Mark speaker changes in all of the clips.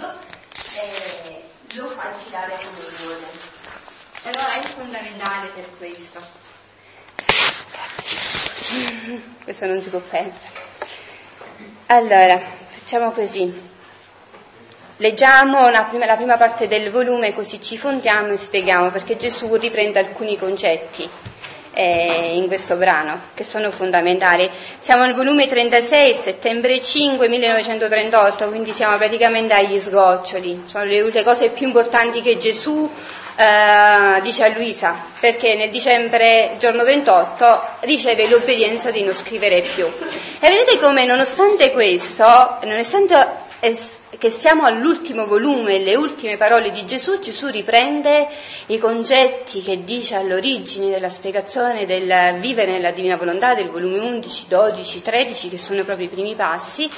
Speaker 1: mondo e lo fa girare come vuole. Però è fondamentale per questo.
Speaker 2: Questo non si può perdere. Allora, facciamo così. Leggiamo la prima, la prima parte del volume così ci fondiamo e spieghiamo perché Gesù riprende alcuni concetti eh, in questo brano, che sono fondamentali. Siamo al volume 36, settembre 5, 1938, quindi siamo praticamente agli sgoccioli. Sono le, le cose più importanti che Gesù eh, dice a Luisa, perché nel dicembre, giorno 28, riceve l'obbedienza di non scrivere più. E vedete come, nonostante questo, nonostante che siamo all'ultimo volume, le ultime parole di Gesù, Gesù riprende i concetti che dice all'origine della spiegazione del vivere nella divina volontà del volume 11, 12, 13, che sono proprio i primi passi,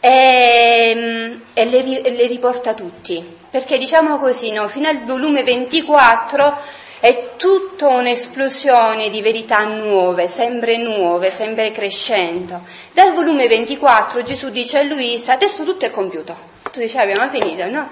Speaker 2: e, e le, le, riporta tutti. Perché diciamo così, no, fino al volume 24 è tutta un'esplosione di verità nuove, sempre nuove, sempre crescendo. Dal volume 24 Gesù dice a Luisa, adesso tutto è compiuto. Tu dici, abbiamo finito, no?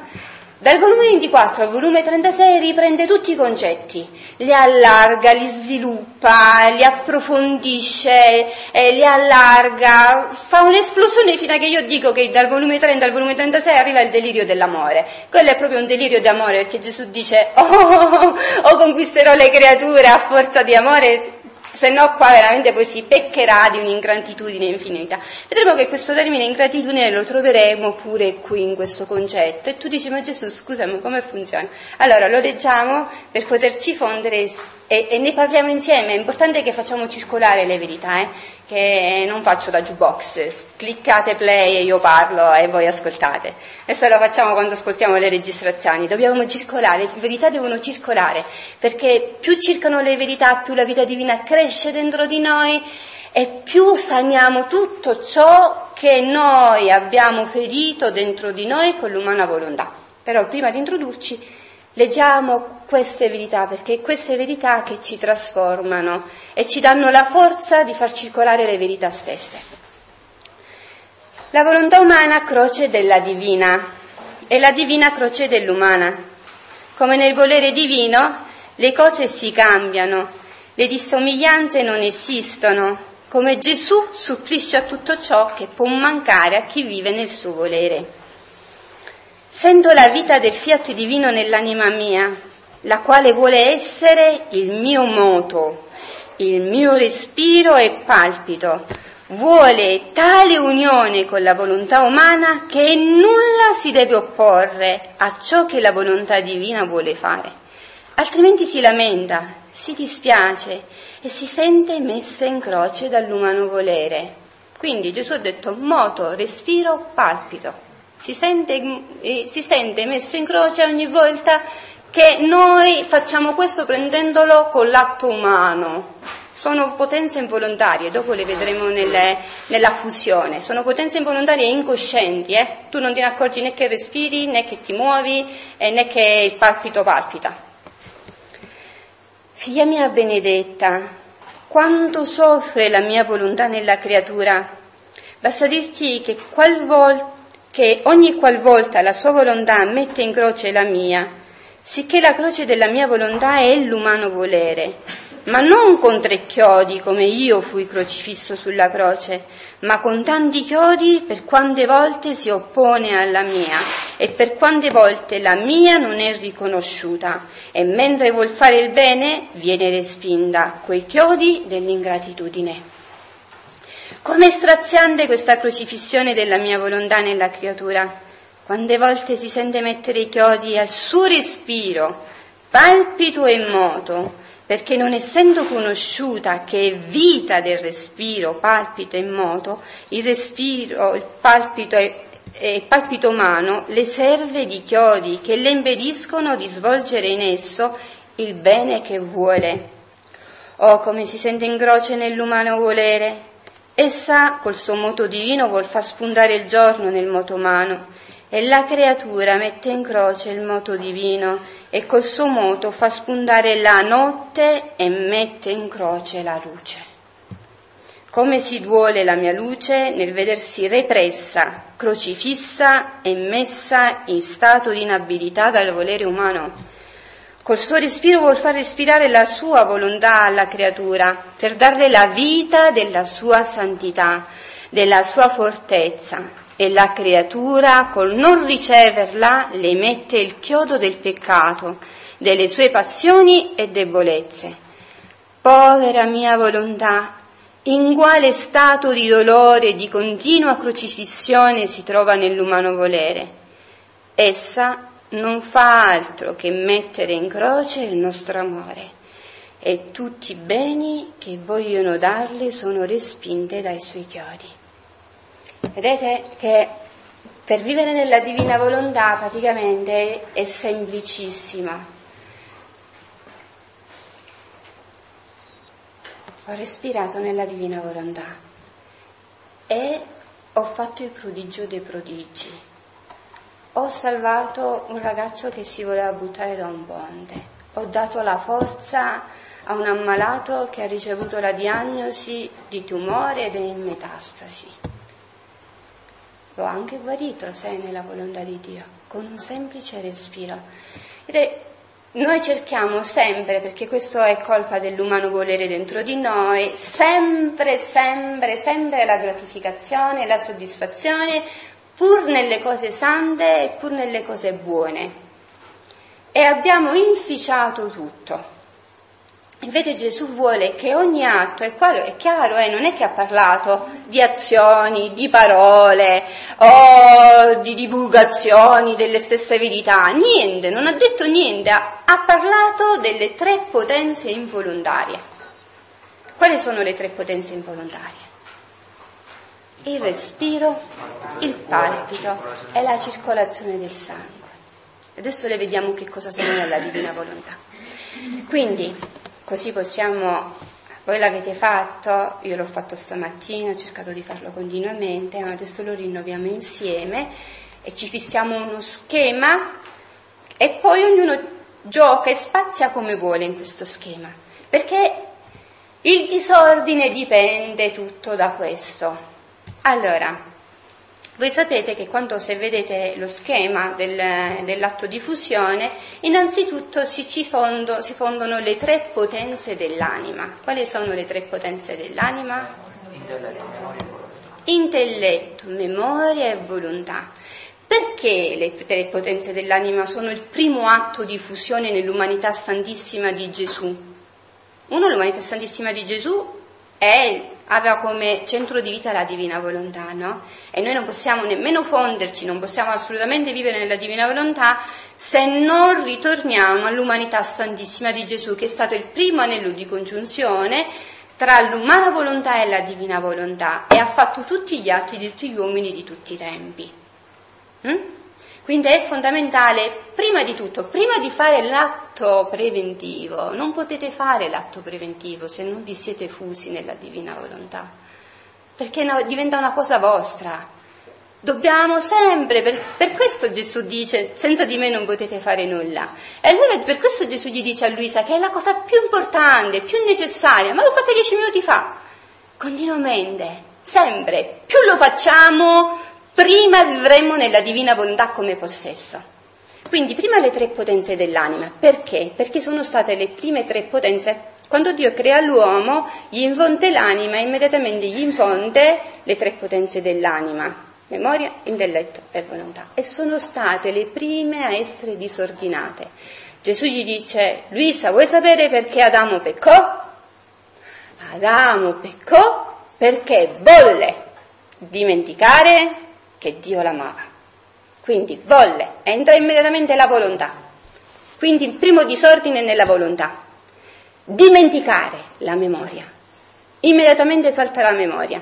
Speaker 2: Dal volume 24 al volume 36 riprende tutti i concetti, li allarga, li sviluppa, li approfondisce, eh, li allarga, fa un'esplosione fino a che io dico che dal volume 30 al volume 36 arriva il delirio dell'amore. Quello è proprio un delirio di amore perché Gesù dice oh, oh, oh conquisterò le creature a forza di amore se no qua veramente poi si peccherà di un'ingratitudine infinita. Vedremo che questo termine ingratitudine lo troveremo pure qui in questo concetto. E tu dici, ma Gesù, scusa, ma come funziona? Allora lo leggiamo per poterci fondere e, e, ne parliamo insieme. È importante che facciamo circolare le verità, eh? Che non faccio da jukebox, cliccate play e io parlo e voi ascoltate. Questo lo facciamo quando ascoltiamo le registrazioni. Dobbiamo circolare, le verità devono circolare, perché più circano le verità, più la vita divina cresce dentro di noi e più saniamo tutto ciò che noi abbiamo ferito dentro di noi con l'umana volontà. Però prima di introdurci Leggiamo queste verità perché è queste verità che ci trasformano e ci danno la forza di far circolare le verità stesse. La volontà umana croce della divina e la divina croce dell'umana. Come nel volere divino le cose si cambiano, le dissomiglianze non esistono, come Gesù supplisce a tutto ciò che può mancare a chi vive nel suo volere. Sento la vita del fiat divino nell'anima mia, la quale vuole essere il mio moto, il mio respiro e palpito. Vuole tale unione con la volontà umana che nulla si deve opporre a ciò che la volontà divina vuole fare. Altrimenti si lamenta, si dispiace e si sente messa in croce dall'umano volere. Quindi Gesù ha detto moto, respiro, palpito si sente, eh, si sente messo in croce ogni volta che noi facciamo questo prendendolo con l'atto umano. Sono potenze involontarie, dopo le vedremo nelle, nella fusione, sono potenze involontarie incoscienti, eh? tu non te ne accorgi né che respiri, né che ti muovi, eh, né che il palpito palpita. Figlia mia benedetta, quanto soffre la mia volontà nella creatura, basta dirti che qualvolta che ogni qualvolta la sua volontà mette in croce la mia, sicché la croce della mia volontà è l'umano volere, ma non con tre chiodi come io fui crocifisso sulla croce, ma con tanti chiodi per quante volte si oppone alla mia e per quante volte la mia non è riconosciuta e mentre vuol fare il bene viene respinta quei chiodi dell'ingratitudine. Com'è straziante questa crocifissione della mia volontà nella creatura. Quante volte si sente mettere i chiodi al suo respiro, palpito e moto, perché non essendo conosciuta che è vita del respiro, palpito e moto, il respiro, il palpito e il palpito umano le serve di chiodi che le impediscono di svolgere in esso il bene che vuole. Oh, come si sente in croce nell'umano volere, Essa col suo moto divino vuol far spuntare il giorno nel moto umano e la creatura mette in croce il moto divino e col suo moto fa spuntare la notte e mette in croce la luce. come si duole la mia luce nel vedersi repressa, crocifissa e messa in stato di inabilità dal volere umano. Col suo respiro vuol far respirare la sua volontà alla creatura per darle la vita della sua santità, della sua fortezza. E la creatura, col non riceverla, le mette il chiodo del peccato, delle sue passioni e debolezze. Povera mia volontà, in quale stato di dolore e di continua crocifissione si trova nell'umano volere. Essa non fa altro che mettere in croce il nostro amore e tutti i beni che vogliono darle sono respinte dai suoi chiodi. Vedete che per vivere nella divina volontà praticamente è semplicissima ho respirato nella divina volontà e ho fatto il prodigio dei prodigi. Ho salvato un ragazzo che si voleva buttare da un ponte. Ho dato la forza a un ammalato che ha ricevuto la diagnosi di tumore ed è in metastasi. L'ho anche guarito, se nella volontà di Dio, con un semplice respiro. Ed è noi cerchiamo sempre, perché questo è colpa dell'umano volere dentro di noi, sempre, sempre, sempre la gratificazione, la soddisfazione, pur nelle cose sante e pur nelle cose buone. E abbiamo inficiato tutto. Invece Gesù vuole che ogni atto, e qua è chiaro, eh, non è che ha parlato di azioni, di parole o di divulgazioni delle stesse verità, niente, non ha detto niente, ha parlato delle tre potenze involontarie. Quali sono le tre potenze involontarie? Il respiro, il palpito e la circolazione del sangue. Adesso le vediamo che cosa sono nella divina volontà. Quindi, Così possiamo, voi l'avete fatto, io l'ho fatto stamattina, ho cercato di farlo continuamente, ma adesso lo rinnoviamo insieme e ci fissiamo uno schema e poi ognuno gioca e spazia come vuole in questo schema, perché il disordine dipende tutto da questo. Allora, voi sapete che quando se vedete lo schema del, dell'atto di fusione, innanzitutto si, fondo, si, fondono le tre potenze dell'anima. Quali sono le tre potenze dell'anima?
Speaker 3: Intelletto, memoria e volontà.
Speaker 2: Intelletto, memoria e volontà. Perché le tre potenze dell'anima sono il primo atto di fusione nell'umanità santissima di Gesù? Uno, l'umanità santissima di Gesù è aveva come centro di vita la divina volontà, no? E noi non possiamo nemmeno fonderci, non possiamo assolutamente vivere nella divina volontà se non ritorniamo all'umanità santissima di Gesù, che è stato il primo anello di congiunzione tra l'umana volontà e la divina volontà e ha fatto tutti gli atti di tutti gli uomini di tutti i tempi. Mm? Quindi è fondamentale, prima di tutto, prima di fare l'atto preventivo, non potete fare l'atto preventivo se non vi siete fusi nella divina volontà, perché no, diventa una cosa vostra. Dobbiamo sempre, per, per, questo Gesù dice, senza di me non potete fare nulla. E allora per questo Gesù gli dice a Luisa che è la cosa più importante, più necessaria, ma lo fate dieci minuti fa, continuamente, sempre. Più lo facciamo, prima vivremmo nella divina bontà come possesso. Quindi prima le tre potenze dell'anima, perché? Perché sono state le prime tre potenze. Quando Dio crea l'uomo, gli infonde l'anima e immediatamente gli infonde le tre potenze dell'anima, memoria, intelletto e volontà. E sono state le prime a essere disordinate. Gesù gli dice, Luisa, vuoi sapere perché Adamo peccò? Adamo peccò perché volle dimenticare che Dio l'amava. Quindi volle, entra immediatamente la volontà. Quindi il primo disordine nella volontà. Dimenticare la memoria. Immediatamente salta la memoria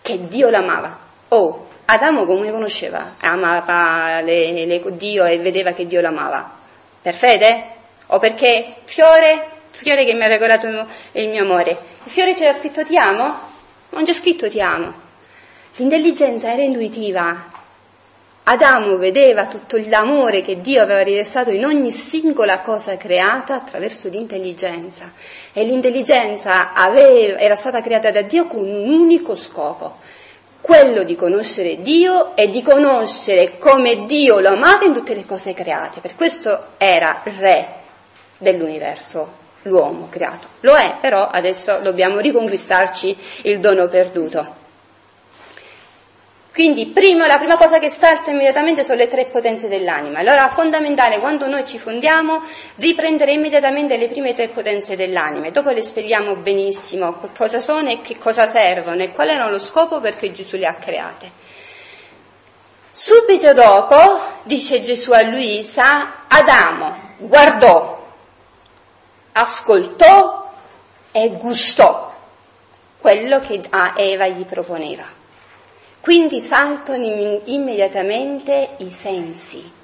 Speaker 2: che Dio l'amava. Oh, Adamo come conosceva? Amava le, le, Dio e vedeva che Dio l'amava. Per fede? O perché fiore? Fiore che mi ha regolato il mio amore. Il fiore c'era scritto ti amo? Non c'è scritto ti amo. L'intelligenza era intuitiva. Adamo vedeva tutto l'amore che Dio aveva riversato in ogni singola cosa creata attraverso l'intelligenza e l'intelligenza aveva, era stata creata da Dio con un unico scopo, quello di conoscere Dio e di conoscere come Dio lo amava in tutte le cose create. Per questo era re dell'universo, l'uomo creato. Lo è, però adesso dobbiamo riconquistarci il dono perduto. Quindi primo, la prima cosa che salta immediatamente sono le tre potenze dell'anima. Allora fondamentale quando noi ci fondiamo riprendere immediatamente le prime tre potenze dell'anima e dopo le spieghiamo benissimo cosa sono e che cosa servono e qual era lo scopo perché Gesù le ha create. Subito dopo, dice Gesù a Luisa, Adamo guardò, ascoltò e gustò quello che a Eva gli proponeva. Quindi saltano immediatamente i sensi.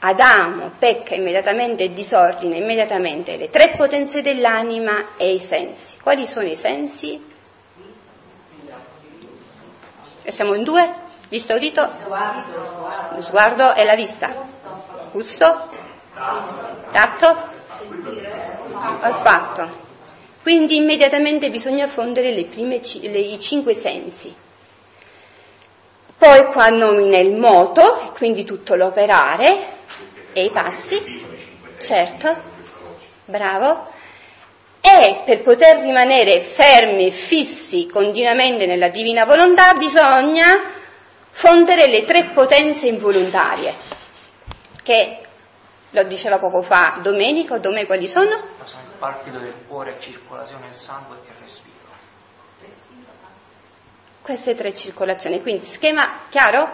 Speaker 2: Adamo pecca immediatamente e disordina immediatamente le tre potenze dell'anima e i sensi. Quali sono i sensi? E siamo in due? Vista, udito? Lo sguardo e la vista. Gusto? Tatto? Olfatto. Quindi immediatamente bisogna fondere le prime, le, i cinque sensi. Poi qua nomina il moto, quindi tutto l'operare e i passi, certo, bravo. E per poter rimanere fermi e fissi continuamente nella divina volontà bisogna fondere le tre potenze involontarie, che lo diceva poco fa Domenico, dove quali sono?
Speaker 3: Sono il palpito del cuore, circolazione del sangue e respiro
Speaker 2: queste tre circolazioni. Quindi schema chiaro?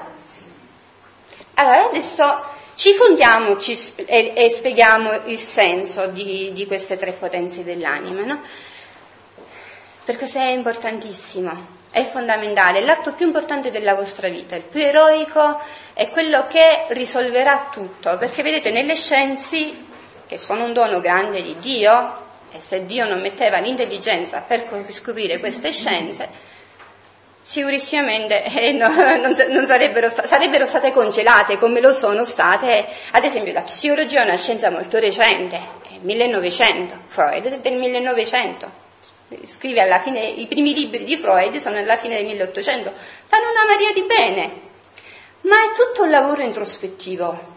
Speaker 2: Allora adesso ci fondiamo ci e, e, spieghiamo il senso di, di queste tre potenze dell'anima, no? Per questo è importantissimo, è fondamentale, è l'atto più importante della vostra vita, il più eroico è quello che risolverà tutto, perché vedete nelle scienze, che sono un dono grande di Dio, e se Dio non metteva l'intelligenza per scoprire queste scienze, Sicurissimamente eh, no, non, non sarebbero, sarebbero, state congelate come lo sono state, ad esempio la psicologia è una scienza molto recente, è 1900, Freud è del 1900, scrive alla fine, i primi libri di Freud sono alla fine del 1800, fanno una Maria di bene, ma è tutto un lavoro introspettivo.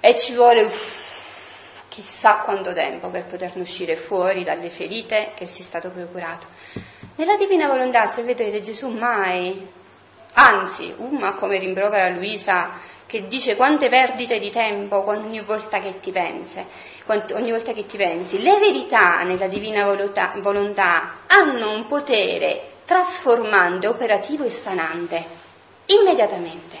Speaker 2: E ci vuole uff, chissà quanto tempo per poterne uscire fuori dalle ferite che si è stato procurato. Nella divina volontà, se vedrete Gesù mai, anzi, Uma come rimprovera Luisa, che dice quante perdite di tempo ogni volta che ti pensi, ogni volta che ti pensi. Le verità nella divina volontà, volontà hanno un potere trasformante, operativo e sanante, immediatamente.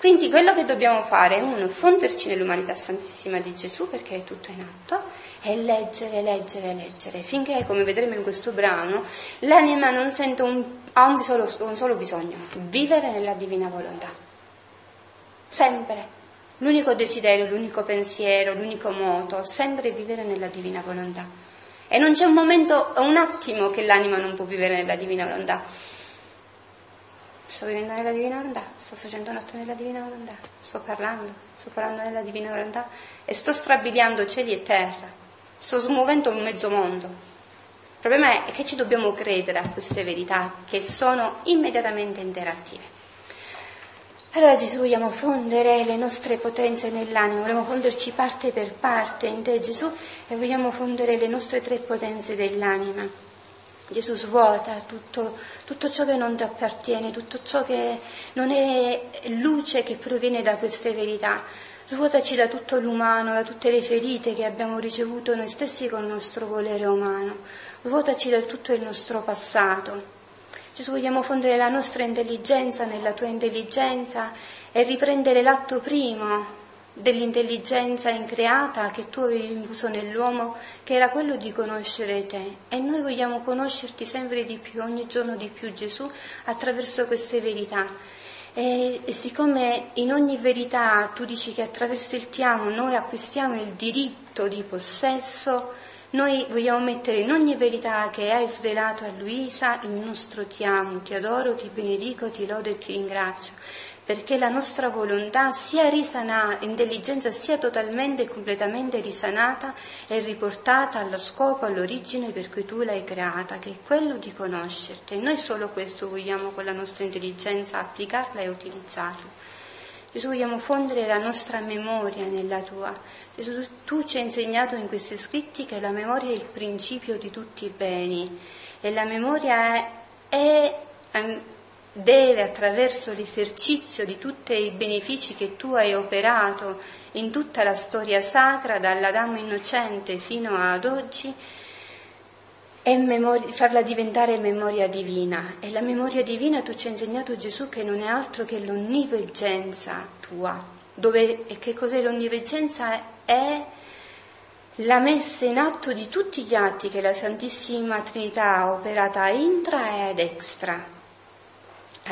Speaker 2: Quindi quello che dobbiamo fare è uno, fonderci nell'umanità santissima di Gesù perché è tutto in atto e leggere, leggere, leggere, finché, come vedremo in questo brano, l'anima non sente un, ha un solo, un solo bisogno, vivere nella divina volontà. Sempre. L'unico desiderio, l'unico pensiero, l'unico moto, sempre vivere nella divina volontà. E non c'è un momento, un attimo che l'anima non può vivere nella divina volontà Sto vivendo nella divina volontà, sto facendo un atto nella divina volontà, sto parlando, sto parlando nella divina volontà e sto strabiliando cieli e terra, sto smuovendo un mezzo mondo. Il problema è che ci dobbiamo credere a queste verità che sono immediatamente interattive. Allora Gesù vogliamo fondere le nostre potenze nell'anima, vogliamo fonderci parte per parte in te Gesù e vogliamo fondere le nostre tre potenze dell'anima. Gesù svuota tutto, tutto, ciò che non ti appartiene, tutto ciò che non è luce che proviene da queste verità. Svuotaci da tutto l'umano, da tutte le ferite che abbiamo ricevuto noi stessi con il nostro volere umano. Svuotaci da tutto il nostro passato. Gesù vogliamo fondere la nostra intelligenza nella tua intelligenza e riprendere l'atto primo dell'intelligenza increata che tu avevi infuso nell'uomo, che era quello di conoscere te. E noi vogliamo conoscerti sempre di più, ogni giorno di più Gesù, attraverso queste verità. E, siccome in ogni verità tu dici che attraverso il ti amo noi acquistiamo il diritto di possesso, noi vogliamo mettere in ogni verità che hai svelato a Luisa il nostro ti amo, ti adoro, ti benedico, ti lodo e ti ringrazio perché la nostra volontà sia risanata, intelligenza sia totalmente e completamente risanata e riportata allo scopo, all'origine per cui tu l'hai creata, che è quello di conoscerti. E noi solo questo vogliamo con la nostra intelligenza applicarla e utilizzarla. Gesù vogliamo fondere la nostra memoria nella tua. Gesù, tu ci hai insegnato in questi scritti che la memoria è il principio di tutti i beni e la memoria è, è deve attraverso l'esercizio di tutti i benefici che tu hai operato in tutta la storia sacra, dall'Adamo innocente fino ad oggi, memori- farla diventare memoria divina. E la memoria divina tu ci hai insegnato Gesù che non è altro che l'onniveggenza tua. Dove, e che cos'è l'onniveggenza? È la messa in atto di tutti gli atti che la Santissima Trinità ha operata intra e ad extra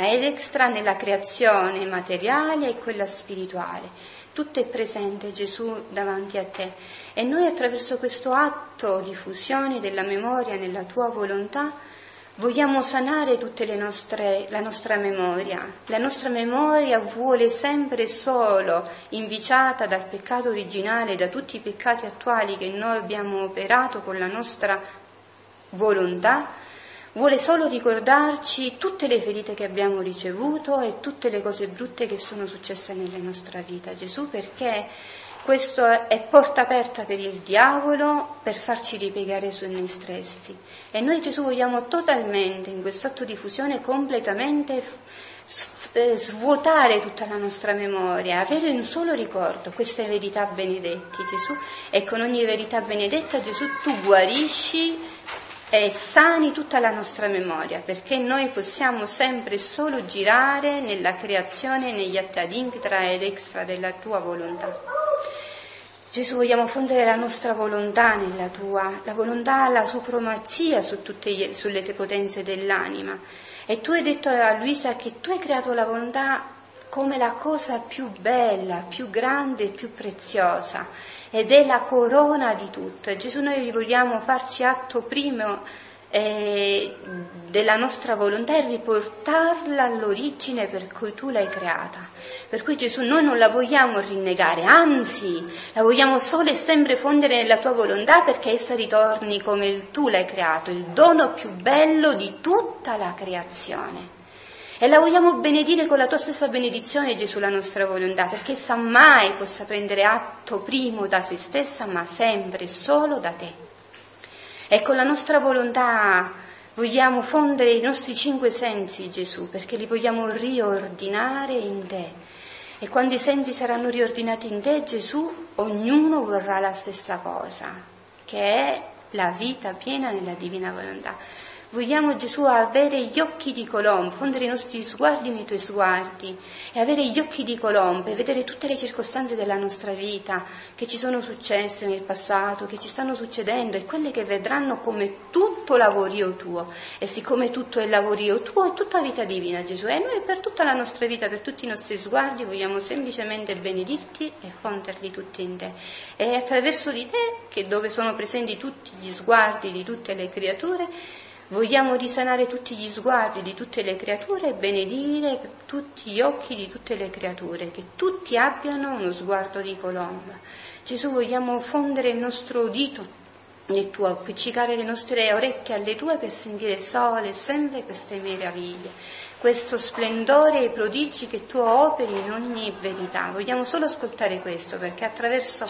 Speaker 2: ed extra nella creazione materiale e quella spirituale. Tutto è presente Gesù davanti a te e noi attraverso questo atto di fusione della memoria nella tua volontà vogliamo sanare tutta la nostra memoria. La nostra memoria vuole sempre solo, inviciata dal peccato originale, da tutti i peccati attuali che noi abbiamo operato con la nostra volontà, vuole solo ricordarci tutte le ferite che abbiamo ricevuto e tutte le cose brutte che sono successe nella nostra vita. Gesù perché questo è porta aperta per il diavolo per farci ripiegare su noi stessi. E noi Gesù vogliamo totalmente, in questo atto di fusione, completamente eh, svuotare tutta la nostra memoria, avere un solo ricordo, queste verità benedetti Gesù. E con ogni verità benedetta Gesù tu guarisci e sani tutta la nostra memoria, perché noi possiamo sempre solo girare nella creazione, negli atti ad intra ed extra della tua volontà. Gesù, vogliamo fondere la nostra volontà nella tua, la volontà la supremazia su tutte, sulle potenze dell'anima. E tu hai detto a Luisa che tu hai creato la volontà come la cosa più bella, più grande e più preziosa ed è la corona di tutto. Gesù noi vogliamo farci atto primo eh, della nostra volontà e riportarla all'origine per cui tu l'hai creata. Per cui Gesù noi non la vogliamo rinnegare, anzi la vogliamo solo e sempre fondere nella tua volontà perché essa ritorni come tu l'hai creato, il dono più bello di tutta la creazione. E la vogliamo benedire con la tua stessa benedizione, Gesù, la nostra volontà, perché essa mai possa prendere atto primo da se stessa, ma sempre solo da te. E con la nostra volontà vogliamo fondere i nostri cinque sensi, Gesù, perché li vogliamo riordinare in te. E quando i sensi saranno riordinati in te, Gesù, ognuno vorrà la stessa cosa, che è la vita piena nella divina volontà. Vogliamo Gesù avere gli occhi di colombo, fondere i nostri sguardi nei tuoi sguardi e avere gli occhi di colombo e vedere tutte le circostanze della nostra vita che ci sono successe nel passato, che ci stanno succedendo e quelle che vedranno come tutto lavorio tuo. E siccome tutto è lavorio tuo, è tutta vita divina Gesù. E noi per tutta la nostra vita, per tutti i nostri sguardi, vogliamo semplicemente benedirti e fonderli tutti in te. E attraverso di te, che dove sono presenti tutti gli sguardi di tutte le creature, Vogliamo risanare tutti gli sguardi di tutte le creature e benedire tutti gli occhi di tutte le creature, che tutti abbiano uno sguardo di colomba. Gesù, vogliamo fondere il nostro udito nel tuo, appiccicare le nostre orecchie alle tue per sentire sole sempre queste meraviglie, questo splendore e i prodigi che tu operi in ogni verità. Vogliamo solo ascoltare questo perché attraverso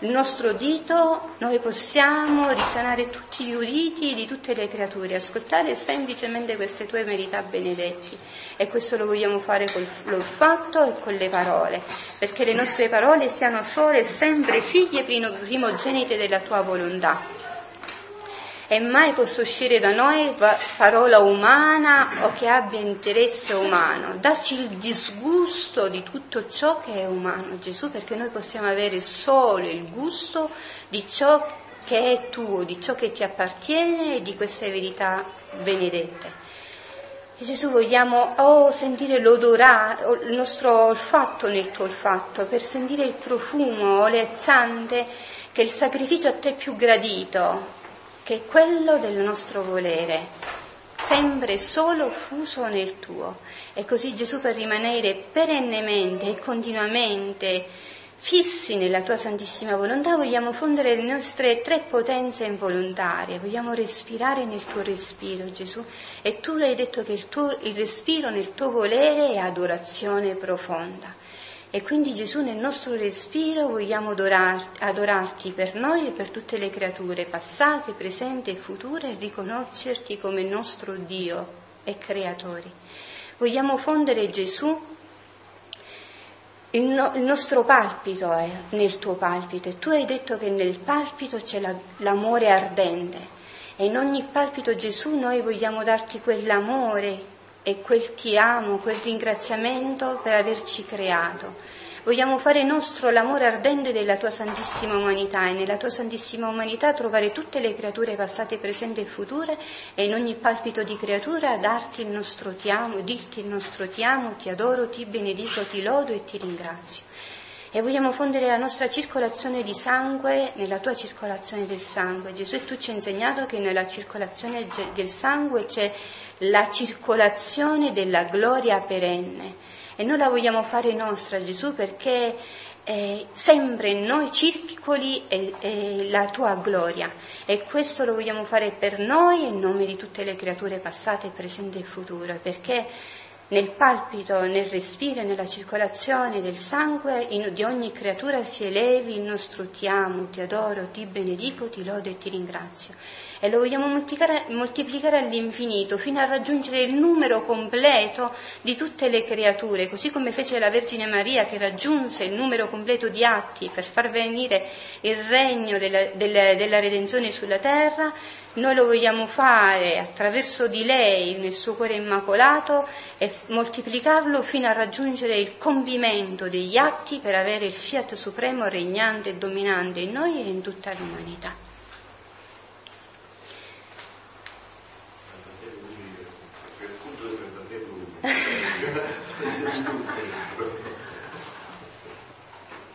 Speaker 2: il nostro dito noi possiamo risanare tutti gli uditi di tutte le creature, ascoltare semplicemente queste tue verità benedetti e questo lo vogliamo fare con l'olfatto e con le parole, perché le nostre parole siano sole e sempre figlie primogenite della tua volontà e mai possa uscire da noi parola umana o che abbia interesse umano. Dacci il disgusto di tutto ciò che è umano, Gesù, perché noi possiamo avere solo il gusto di ciò che è tuo, di ciò che ti appartiene e di queste verità benedette. E Gesù vogliamo oh, sentire l'odorato, il nostro olfatto nel tuo olfatto, per sentire il profumo oleazzante che è il sacrificio a te più gradito, che è quello del nostro volere, sempre solo fuso nel tuo. E così Gesù per rimanere perennemente e continuamente fissi nella tua santissima volontà, vogliamo fondere le nostre tre potenze involontarie, vogliamo respirare nel tuo respiro, Gesù. E tu hai detto che il, tuo, il respiro nel tuo volere è adorazione profonda. E quindi Gesù nel nostro respiro vogliamo adorarti, adorarti per noi e per tutte le creature, passate, presenti e future, e riconoscerti come nostro Dio e Creatori. Vogliamo fondere Gesù, il, no, il nostro palpito è nel tuo palpito e tu hai detto che nel palpito c'è la, l'amore ardente e in ogni palpito Gesù noi vogliamo darti quell'amore e quel ti amo, quel ringraziamento per averci creato. Vogliamo fare nostro l'amore ardente della tua santissima umanità e nella tua santissima umanità trovare tutte le creature passate, presenti e future e in ogni palpito di creatura darti il nostro ti amo, dirti il nostro ti amo, ti adoro, ti benedico, ti lodo e ti ringrazio. E vogliamo fondere la nostra circolazione di sangue nella tua circolazione del sangue. Gesù tu ci hai insegnato che nella circolazione del sangue c'è la circolazione della gloria perenne. E noi la vogliamo fare nostra, Gesù, perché eh, sempre in noi circoli eh, eh, la tua gloria. E questo lo vogliamo fare per noi in nome di tutte le creature passate, presenti e future, perché nel palpito, nel respiro e nella circolazione del sangue in, di ogni creatura si elevi il nostro ti amo, ti adoro, ti benedico, ti lodo e ti ringrazio e lo vogliamo moltiplicare, all'infinito fino a raggiungere il numero completo di tutte le creature, così come fece la Vergine Maria che raggiunse il numero completo di atti per far venire il regno della, della, della redenzione sulla terra, noi lo vogliamo fare attraverso di lei nel suo cuore immacolato e moltiplicarlo fino a raggiungere il compimento degli atti per avere il fiat supremo regnante e dominante in noi e in tutta l'umanità.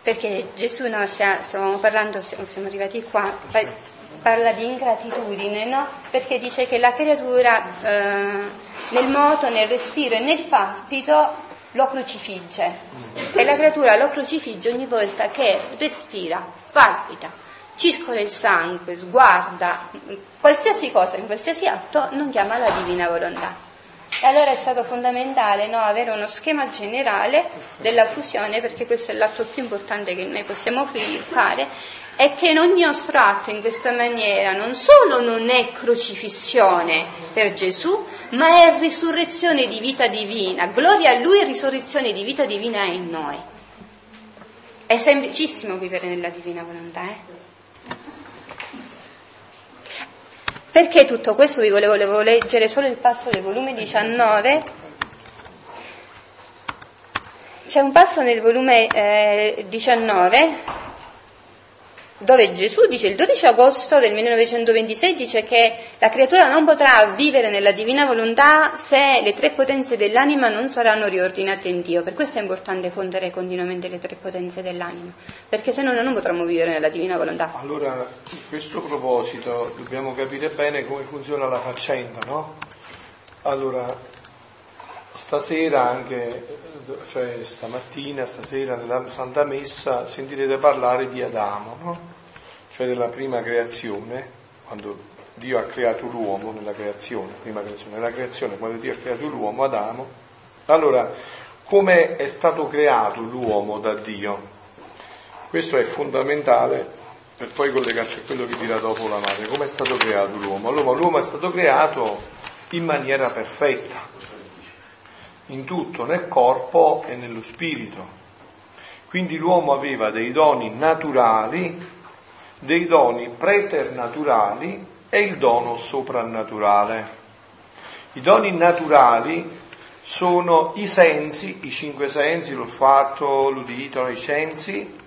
Speaker 2: Perché Gesù, no, stavamo parlando, siamo arrivati qua, parla di ingratitudine, no? Perché dice che la creatura eh, nel moto, nel respiro e nel palpito lo crucifigge. E la creatura lo crucifigge ogni volta che respira, palpita, circola il sangue, sguarda, qualsiasi cosa, in qualsiasi atto, non chiama la divina volontà. E allora è stato fondamentale no, avere uno schema generale della fusione, perché questo è l'atto più importante che noi possiamo fare, e che in ogni nostro atto in questa maniera non solo non è crocifissione per Gesù, ma è risurrezione di vita divina. Gloria a Lui e risurrezione di vita divina è in noi. È semplicissimo vivere nella divina volontà, eh? Perché tutto questo vi volevo, volevo leggere solo il passo del volume 19. C'è un passo nel volume eh, 19 dove Gesù dice il 12 agosto del 1926 dice che la creatura non potrà vivere nella divina volontà se le tre potenze dell'anima non saranno riordinate in Dio. Per questo è importante fondere continuamente le tre potenze dell'anima, perché se no non potremo vivere nella divina volontà.
Speaker 4: Allora, a questo proposito dobbiamo capire bene come funziona la faccenda, no? Allora, stasera anche, cioè stamattina, stasera nella Santa Messa sentirete parlare di Adamo, no? Cioè della prima creazione, quando Dio ha creato l'uomo nella creazione, prima creazione, nella creazione, quando Dio ha creato l'uomo, Adamo. Allora, come è stato creato l'uomo da Dio? Questo è fondamentale per poi collegarci a quello che dirà dopo la madre. Come è stato creato l'uomo? Allora, l'uomo è stato creato in maniera perfetta, in tutto, nel corpo e nello spirito. Quindi l'uomo aveva dei doni naturali dei doni preternaturali e il dono soprannaturale. I doni naturali sono i sensi, i cinque sensi, l'olfatto, l'udito, i sensi,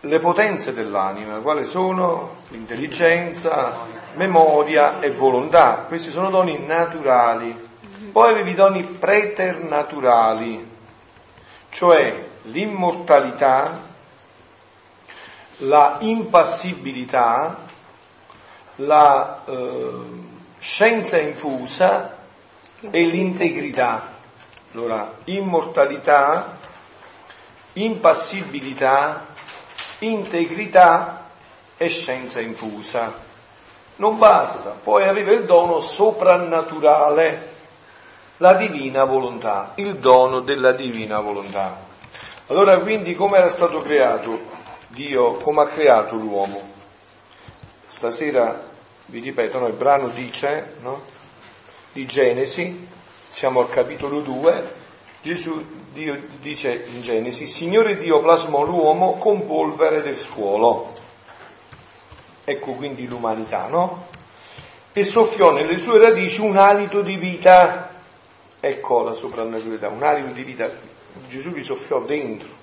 Speaker 4: le potenze dell'anima, quali sono l'intelligenza, memoria e volontà. Questi sono doni naturali. Poi avevi i doni preternaturali, cioè l'immortalità, la impassibilità, la, eh, scienza infusa e l'integrità. Allora, immortalità, impassibilità, integrità e scienza infusa. Non basta, poi arriva il dono soprannaturale, la divina volontà, il dono della divina volontà. Allora quindi come era stato creato Dio, come ha creato l'uomo? Stasera vi ripeto, no, il brano dice no, di Genesi, siamo al capitolo 2, Gesù Dio dice in Genesi, Signore Dio plasmò l'uomo con polvere del suolo. Ecco quindi l'umanità, no? E soffiò nelle sue radici un alito di vita. Ecco la soprannaturalità, un alito di vita. Gesù gli soffiò dentro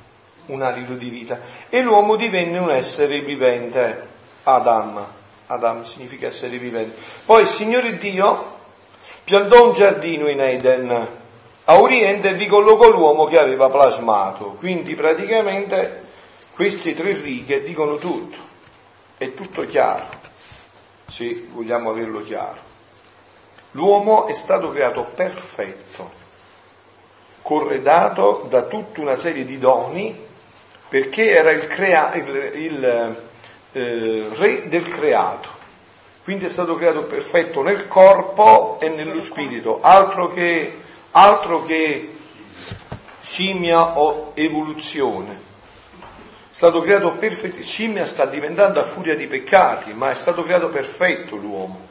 Speaker 4: un alito di vita. E l'uomo divenne un essere vivente, Adam. Adam significa essere vivente. Poi il Signore Dio piantò un giardino in Eden a Oriente e vi collocò l'uomo che aveva plasmato. Quindi praticamente queste tre righe dicono tutto, è tutto chiaro, se vogliamo averlo chiaro. L'uomo è stato creato perfetto, corredato da tutta una serie di doni, perché era il, crea- il, il eh, re del creato. Quindi è stato creato perfetto nel corpo e nello spirito, altro che altro che scimmia o evoluzione. È stato creato perfetto, scimmia sta diventando a furia di peccati, ma è stato creato perfetto l'uomo,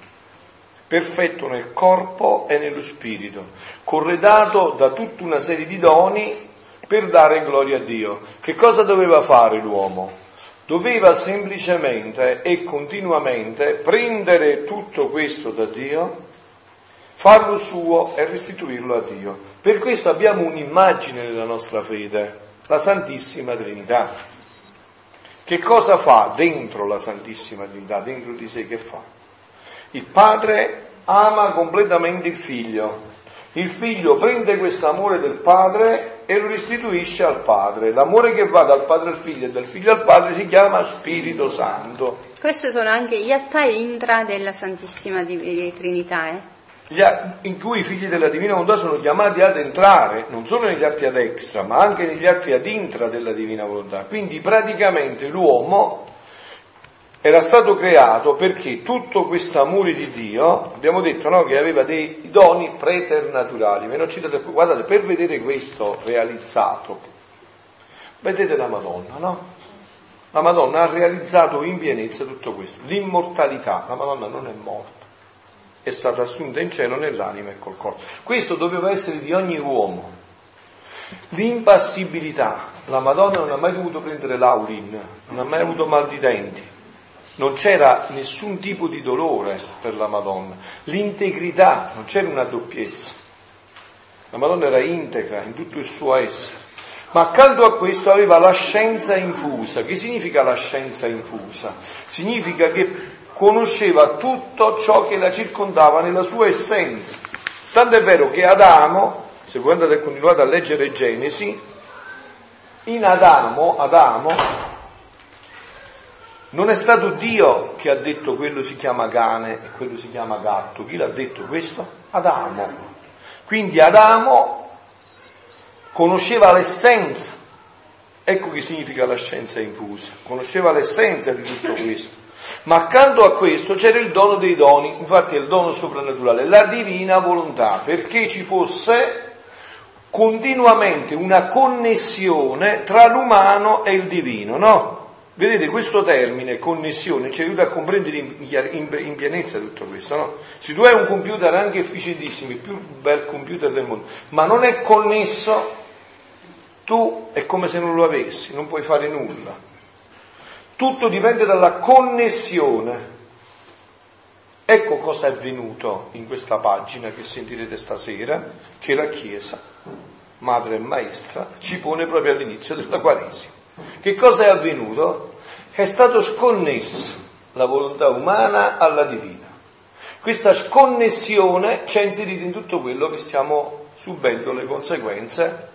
Speaker 4: perfetto nel corpo e nello spirito, corredato da tutta una serie di doni per dare gloria a Dio. Che cosa doveva fare l'uomo? Doveva semplicemente e continuamente prendere tutto questo da Dio farlo suo e restituirlo a Dio. Per questo abbiamo un'immagine nella nostra fede, la Santissima Trinità. Che cosa fa dentro la Santissima Trinità, dentro di sé che fa? Il Padre ama completamente il Figlio, il Figlio prende questo amore del Padre e lo restituisce al Padre. L'amore che va dal Padre al Figlio e dal Figlio al Padre si chiama Spirito Santo.
Speaker 2: Questi sono anche gli atta intra della Santissima Trinità, eh?
Speaker 4: in cui i figli della divina volontà sono chiamati ad entrare, non solo negli atti ad extra, ma anche negli atti ad intra della divina volontà. Quindi praticamente l'uomo era stato creato perché tutto questo amore di Dio, abbiamo detto no, che aveva dei doni preternaturali, guardate, per vedere questo realizzato, vedete la Madonna, no? La Madonna ha realizzato in pienezza tutto questo, l'immortalità, la Madonna non è morta. È stata assunta in cielo nell'anima e col corpo. Questo doveva essere di ogni uomo. L'impassibilità, la Madonna non ha mai dovuto prendere l'aurin, non ha mai avuto mal di denti, non c'era nessun tipo di dolore per la Madonna. L'integrità, non c'era una doppiezza. La Madonna era integra in tutto il suo essere. Ma accanto a questo aveva la scienza infusa. Che significa la scienza infusa? Significa che conosceva tutto ciò che la circondava nella sua essenza. Tanto è vero che Adamo, se voi andate a continuare a leggere Genesi, in Adamo, Adamo, non è stato Dio che ha detto quello si chiama cane e quello si chiama gatto. Chi l'ha detto questo? Adamo. Quindi Adamo conosceva l'essenza. Ecco che significa la scienza infusa. Conosceva l'essenza di tutto questo. Ma accanto a questo c'era il dono dei doni, infatti è il dono soprannaturale, la divina volontà, perché ci fosse continuamente una connessione tra l'umano e il divino, no? Vedete, questo termine, connessione, ci aiuta a comprendere in, in, in pienezza tutto questo, no? Se tu hai un computer anche efficientissimo, il più bel computer del mondo, ma non è connesso, tu è come se non lo avessi, non puoi fare nulla. Tutto dipende dalla connessione. Ecco cosa è avvenuto in questa pagina che sentirete stasera, che la Chiesa, madre e maestra, ci pone proprio all'inizio della Quaresima. Che cosa è avvenuto? Che è stato sconnesso la volontà umana alla divina. Questa sconnessione ci ha inserito in tutto quello che stiamo subendo le conseguenze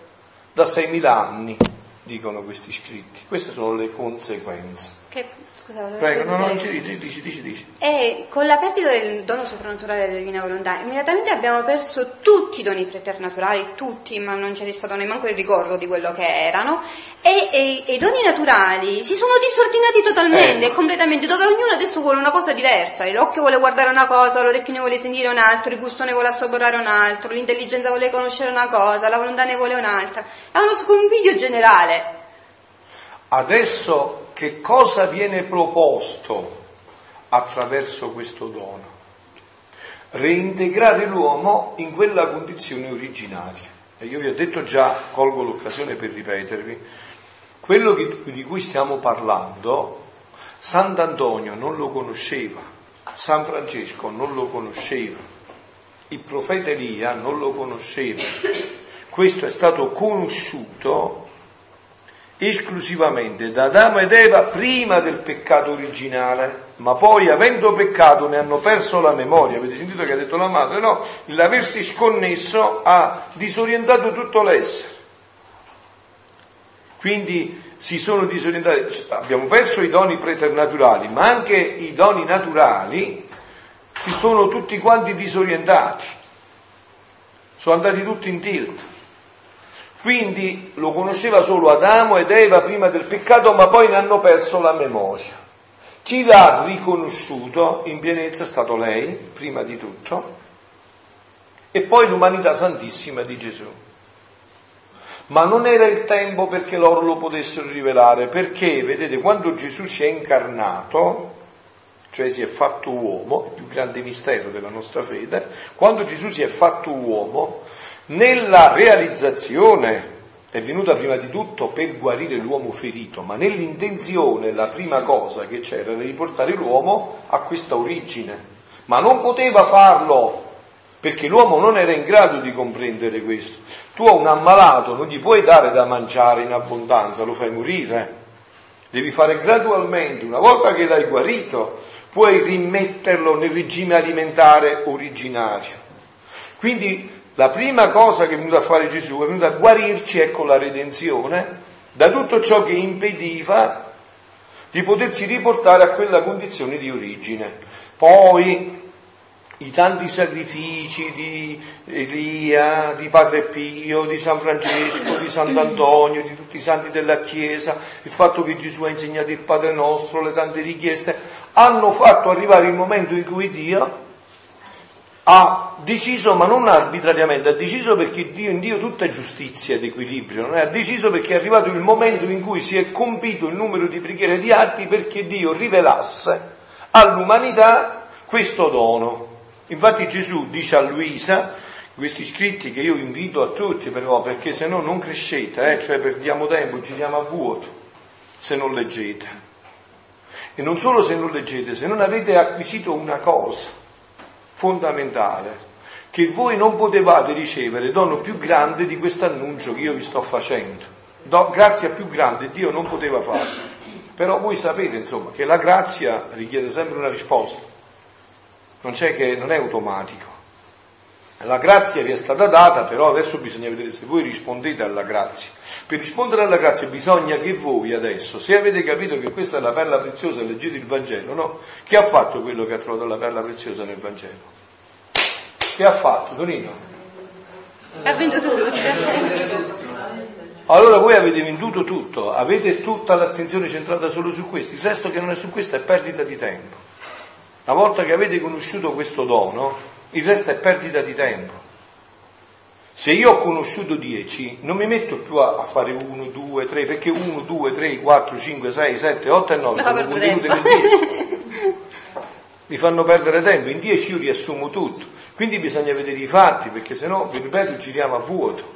Speaker 4: da 6.000 anni dicono questi scritti. Queste sono le conseguenze.
Speaker 2: Che, scusa,
Speaker 4: Prego, no, no, dici, dici, dici, dici.
Speaker 2: E con la perdita del dono soprannaturale della divina volontà, immediatamente abbiamo perso tutti i doni preternaturali, tutti, ma non c'è stato neanche il ricordo di quello che erano, e, e- i doni naturali si sono disordinati totalmente,
Speaker 4: Ecco.
Speaker 2: completamente, dove ognuno adesso vuole una cosa diversa, l'occhio vuole guardare una cosa, l'orecchio ne vuole sentire un altro, il gusto ne vuole assaporare un altro, l'intelligenza vuole conoscere una cosa, la volontà ne vuole un'altra. È uno scompiglio generale.
Speaker 4: Adesso che cosa viene proposto attraverso questo dono? Reintegrare l'uomo in quella condizione originaria. E io vi ho detto già, colgo l'occasione per ripetervi, quello di cui stiamo parlando, Sant'Antonio non lo conosceva, San Francesco non lo conosceva, il profeta Elia non lo conosceva. Questo è stato conosciuto esclusivamente da Adamo ed Eva prima del peccato originale, ma poi avendo peccato ne hanno perso la memoria. Avete sentito che ha detto la madre? No, l'aversi sconnesso ha disorientato tutto l'essere. Quindi si sono disorientati, abbiamo perso i doni preternaturali, ma anche i doni naturali si sono tutti quanti disorientati, sono andati tutti in tilt. Quindi lo conosceva solo Adamo ed Eva prima del peccato, ma poi ne hanno perso la memoria. Chi l'ha riconosciuto in pienezza è stato lei, prima di tutto, e poi l'umanità santissima di Gesù. Ma non era il tempo perché loro lo potessero rivelare, perché, vedete, quando Gesù si è incarnato, cioè si è fatto uomo, il più grande mistero della nostra fede, quando Gesù si è fatto uomo, nella realizzazione è venuta prima di tutto per guarire l'uomo ferito, ma nell'intenzione la prima cosa che c'era era di portare l'uomo a questa origine, ma non poteva farlo perché l'uomo non era in grado di comprendere questo. Tu a un ammalato non gli puoi dare da mangiare in abbondanza, lo fai morire. Devi fare gradualmente, una volta che l'hai guarito, puoi rimetterlo nel regime alimentare originario. Quindi la prima cosa che è venuta a fare Gesù è venuta a guarirci, ecco la redenzione, da tutto ciò che impediva di poterci riportare a quella condizione di origine. Poi i tanti sacrifici di Elia, di Padre Pio, di San Francesco, di Sant'Antonio, di tutti i santi della Chiesa, il fatto che Gesù ha insegnato il Padre nostro, le tante richieste, hanno fatto arrivare il momento in cui Dio ha deciso, ma non arbitrariamente, ha deciso perché Dio, in Dio tutta è giustizia ed equilibrio, non è? ha deciso perché è arrivato il momento in cui si è compito il numero di preghiere e di atti perché Dio rivelasse all'umanità questo dono. Infatti Gesù dice a Luisa, questi scritti che io invito a tutti però, perché se no non crescete, eh? cioè perdiamo tempo, giriamo a vuoto, se non leggete. E non solo se non leggete, se non avete acquisito una cosa fondamentale, che voi non potevate ricevere dono più grande di questo annuncio che io vi sto facendo. Do, grazia più grande Dio non poteva fare. Però voi sapete, insomma, che la grazia richiede sempre una risposta. Non che non è automatico. La grazia vi è stata data, però adesso bisogna vedere se voi rispondete alla grazia. Per rispondere alla grazia bisogna che voi adesso, se avete capito che questa è la perla preziosa, leggete il Vangelo, no? Chi ha fatto quello che ha trovato la perla preziosa nel Vangelo? Che ha fatto, Tonino?
Speaker 2: Ha venduto tutto.
Speaker 4: Allora voi avete venduto tutto, avete tutta l'attenzione centrata solo su questo, il resto che non è su questo è perdita di tempo. Una volta che avete conosciuto questo dono, il resto è perdita di tempo. Se io ho conosciuto 10, non mi metto più a, fare 1, 2, 3, perché 1, 2, 3, 4, 5, 6, 7, 8 e 9
Speaker 2: No,
Speaker 4: sono contenute nel 10. Mi fanno perdere tempo, in 10 io riassumo tutto. Quindi bisogna vedere i fatti, perché sennò, vi ripeto, giriamo a vuoto.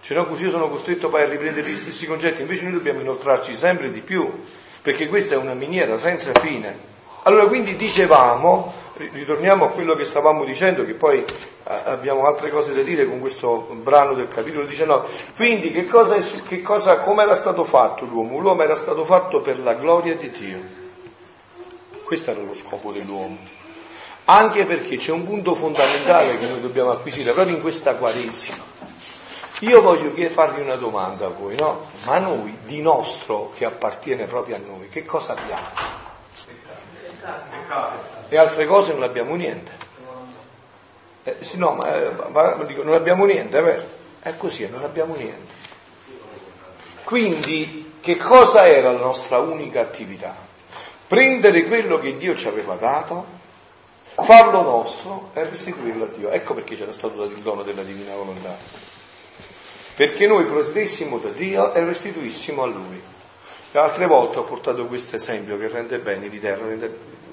Speaker 4: Se no così io sono costretto poi a riprendere gli stessi concetti, invece noi dobbiamo inoltrarci sempre di più, perché questa è una miniera senza fine. Allora quindi dicevamo, ritorniamo a quello che stavamo dicendo, che poi eh, abbiamo altre cose da dire con questo brano del capitolo 19. Quindi che cosa, che cosa, come era stato fatto l'uomo? L'uomo era stato fatto per la gloria di Dio. Questo era lo scopo dell'uomo. Anche perché c'è un punto fondamentale che noi dobbiamo acquisire proprio in questa Quaresima. Io voglio farvi una domanda a voi, no? Ma noi, di nostro, che appartiene proprio a noi, che cosa abbiamo? E altre cose non abbiamo niente. Eh, sì, no, ma, eh, dico, non abbiamo niente, è vero? È così, non abbiamo niente. Quindi, che cosa era la nostra unica attività? Prendere quello che Dio ci aveva dato, farlo nostro e restituirlo a Dio. Ecco perché c'era stato dato il dono della divina volontà perché noi procedessimo da Dio e restituissimo a Lui. Altre volte ho portato questo esempio che rende bene l'idea,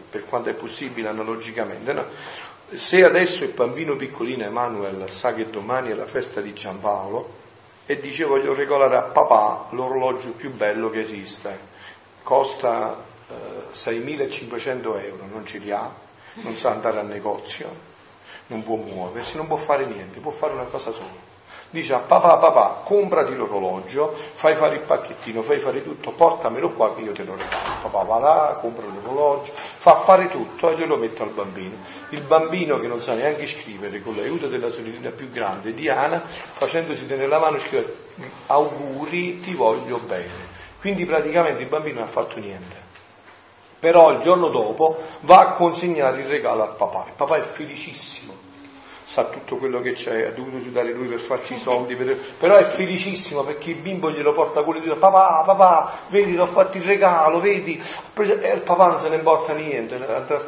Speaker 4: per quanto è possibile analogicamente. No? Se adesso il bambino piccolino Emanuele sa che domani è la festa di Giampaolo e dice voglio regolare a papà l'orologio più bello che esiste, costa eh, 6.500 euro, non ce li ha, non sa andare al negozio, non può muoversi, non può fare niente, può fare una cosa sola dice a papà papà comprati l'orologio, fai fare il pacchettino, fai fare tutto, portamelo qua che io te lo regalo. Papà va là, compra l'orologio, fa fare tutto e glielo mette al bambino. Il bambino che non sa neanche scrivere con l'aiuto della sorellina più grande, Diana, facendosi tenere la mano scrive auguri, ti voglio bene. Quindi praticamente il bambino non ha fatto niente. Però il giorno dopo va a consegnare il regalo al papà. Il papà è felicissimo sa tutto quello che c'è, ha dovuto aiutare lui per farci i soldi, per... però è felicissimo perché il bimbo glielo porta con le dita, papà, papà, vedi, ti ho fatto il regalo, vedi, e il papà non se ne importa niente,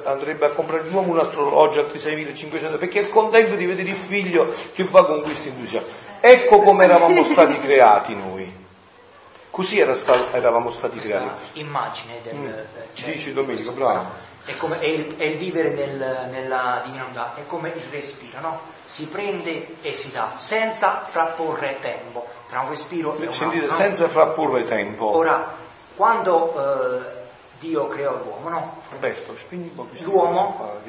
Speaker 4: andrebbe a comprare di nuovo un altro orologio, altri 6.500, perché è contento di vedere il figlio che va con questo entusiasmo. Ecco come eravamo stati creati noi. Così era stato, eravamo stati
Speaker 3: Questa
Speaker 4: creati.
Speaker 3: immagine del...
Speaker 4: Mm.
Speaker 3: Cioè,
Speaker 4: Dici Domenico, bravo
Speaker 3: è, come, è, il, è il, vivere nel, nella divinità, è come il respiro, no? Si prende e si dà, senza frapporre tempo, tra un respiro e un
Speaker 4: Sentite,
Speaker 3: altro.
Speaker 4: senza frapporre tempo.
Speaker 3: Ora, quando eh, Dio creò l'uomo, no?
Speaker 4: Roberto, spegni un po'
Speaker 3: L'uomo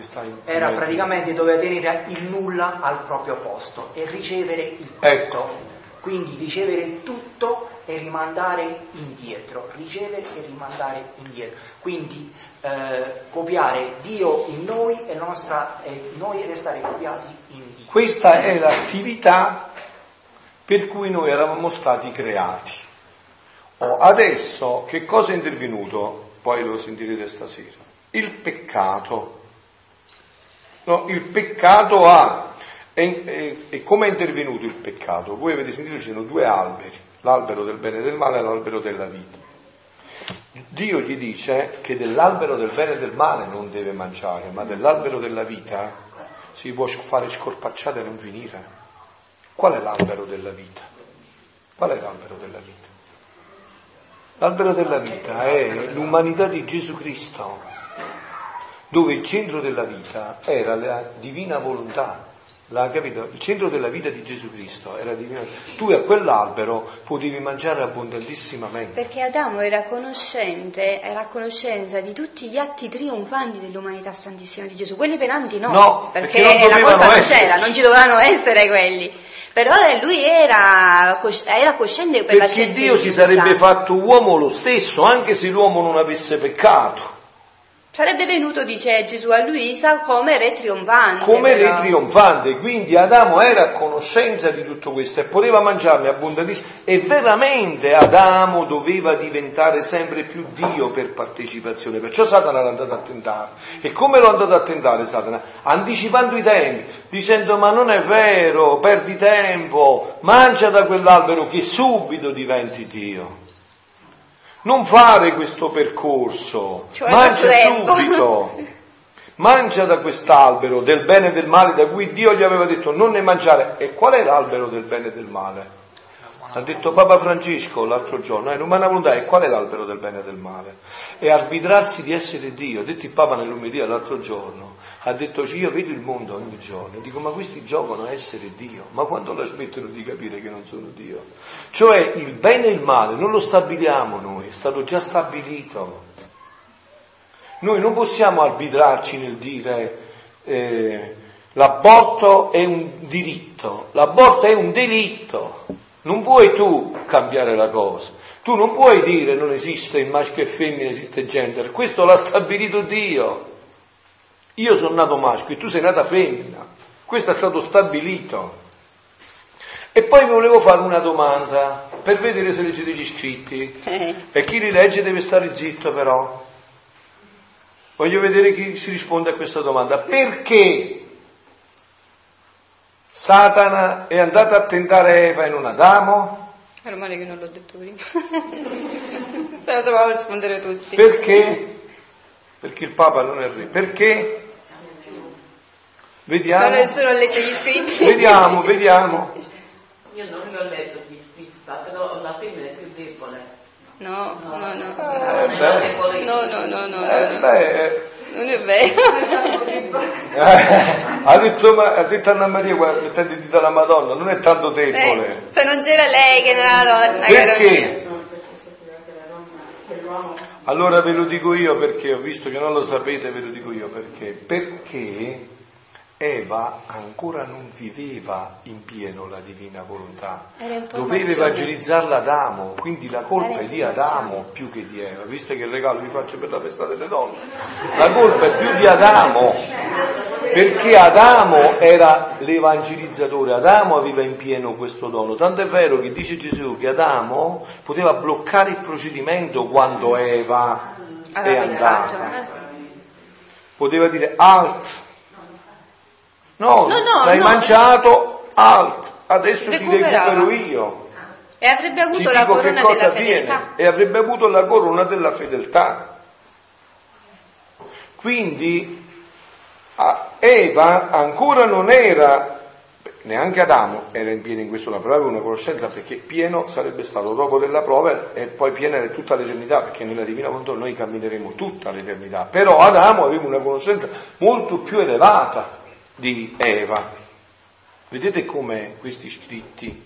Speaker 3: era praticamente doveva tenere il nulla al proprio posto e ricevere il tutto.
Speaker 4: Ecco.
Speaker 3: Quindi ricevere il tutto e rimandare indietro, ricevere e rimandare indietro. Quindi eh, copiare Dio in noi e, nostra, e noi restare copiati in Dio.
Speaker 4: Questa è l'attività per cui noi eravamo stati creati. Oh, adesso che cosa è intervenuto? Poi lo sentirete stasera. Il peccato. No, il peccato ha. E, e, e come è intervenuto il peccato? Voi avete sentito ci sono due alberi, l'albero del bene e del male e l'albero della vita. Dio gli dice che dell'albero del bene e del male non deve mangiare, ma dell'albero della vita si può fare scorpacciate e non finire. Qual è l'albero della vita? Qual è l'albero della vita? L'albero della vita è l'umanità di Gesù Cristo, dove il centro della vita era la divina volontà L'ha capito? Il centro della vita di Gesù Cristo era divino. Tu a quell'albero potevi mangiare abbondantissimamente.
Speaker 2: Perché Adamo era conoscente, era a conoscenza di tutti gli atti trionfanti dell'umanità santissima di Gesù. Quelli penanti no,
Speaker 4: no
Speaker 2: perché,
Speaker 4: perché
Speaker 2: la colpa non c'era, non ci dovevano essere quelli. Però lui era, era cosciente per
Speaker 4: perché
Speaker 2: la scienza
Speaker 4: Dio si sarebbe fatto uomo lo stesso, anche se l'uomo non avesse peccato.
Speaker 2: Sarebbe venuto, dice Gesù a Luisa, come re trionfante.
Speaker 4: Come
Speaker 2: però.
Speaker 4: re trionfante, quindi Adamo era a conoscenza di tutto questo e poteva mangiarne abbondantissimo e veramente Adamo doveva diventare sempre più Dio per partecipazione, perciò Satana l'ha andato a tentare. E come l'ha andato a tentare Satana? Anticipando i tempi, dicendo ma non è vero, perdi tempo, mangia da quell'albero che subito diventi Dio. Non fare questo percorso,
Speaker 2: Cioè,
Speaker 4: mangia subito, mangia da quest'albero del bene e del male da cui Dio gli aveva detto non ne mangiare. E qual è l'albero del bene e del male? Ha detto Papa Francesco l'altro giorno, è l'umana volontà, e qual è l'albero del bene e del male? È arbitrarsi di essere Dio. Ha detto il Papa nell'umedia l'altro giorno, ha detto io vedo il mondo ogni giorno, e dico ma questi giocano a essere Dio, ma quando la smettono di capire che non sono Dio? Cioè il bene e il male non lo stabiliamo noi, è stato già stabilito. Noi non possiamo arbitrarci nel dire eh, l'aborto è un diritto, l'aborto è un delitto. Non puoi tu cambiare la cosa. Tu non puoi dire non esiste il maschio e femmina, esiste gender. Questo l'ha stabilito Dio. Io sono nato maschio e tu sei nata femmina. Questo è stato stabilito. E poi volevo fare una domanda per vedere se leggete gli scritti. E chi li legge deve stare zitto però. Voglio vedere chi si risponde a questa domanda. Perché Satana è andato a tentare Eva e non Adamo?
Speaker 2: Meno male che non l'ho detto prima. Se lo sapevamo rispondere tutti.
Speaker 4: Perché? Perché il Papa non è re. Perché? Vediamo.
Speaker 2: No, nessuno ha letto gli scritti.
Speaker 4: Vediamo, vediamo.
Speaker 5: Io non l'ho letto qui scritta, però la femmina è più debole.
Speaker 2: No, no, no.
Speaker 4: Eh,
Speaker 5: Non è
Speaker 4: beh.
Speaker 5: debole.
Speaker 2: No, no, no, no,
Speaker 4: Eh,
Speaker 2: no, no.
Speaker 4: beh,
Speaker 2: Non è vero.
Speaker 4: eh, ha, detto, ha detto Anna Maria, guarda, mettete dito alla Madonna, non è tanto debole.
Speaker 2: Eh, se non c'era lei che era la donna.
Speaker 4: Perché? Allora ve lo dico io perché, ho visto che non lo sapete, ve lo dico io perché. Perché Eva ancora non viveva in pieno la divina volontà. Doveva evangelizzarla Adamo, quindi la colpa è di. Adamo più che di Eva. Viste che il regalo vi faccio per la festa delle donne. La colpa è più di Adamo, perché Adamo era l'evangelizzatore, Adamo aveva in pieno questo dono. Tanto è vero che dice Gesù che Adamo poteva bloccare il procedimento quando Eva è andata.
Speaker 2: eh.
Speaker 4: Poteva dire alt. No,
Speaker 2: No, no,
Speaker 4: l'hai
Speaker 2: no.
Speaker 4: mangiato alt. Adesso ti recupero io.
Speaker 2: E avrebbe
Speaker 4: Ti
Speaker 2: avuto la
Speaker 4: dico che
Speaker 2: corona della fedeltà.
Speaker 4: avviene. E avrebbe avuto la corona della fedeltà. Quindi Eva ancora non era, neanche Adamo era in pieno in questo, la prova aveva una conoscenza perché pieno sarebbe stato dopo della prova e poi piena è tutta l'eternità, perché nella divina volontà noi cammineremo tutta l'eternità. Però Adamo aveva una conoscenza molto più elevata di Eva. Vedete come questi scritti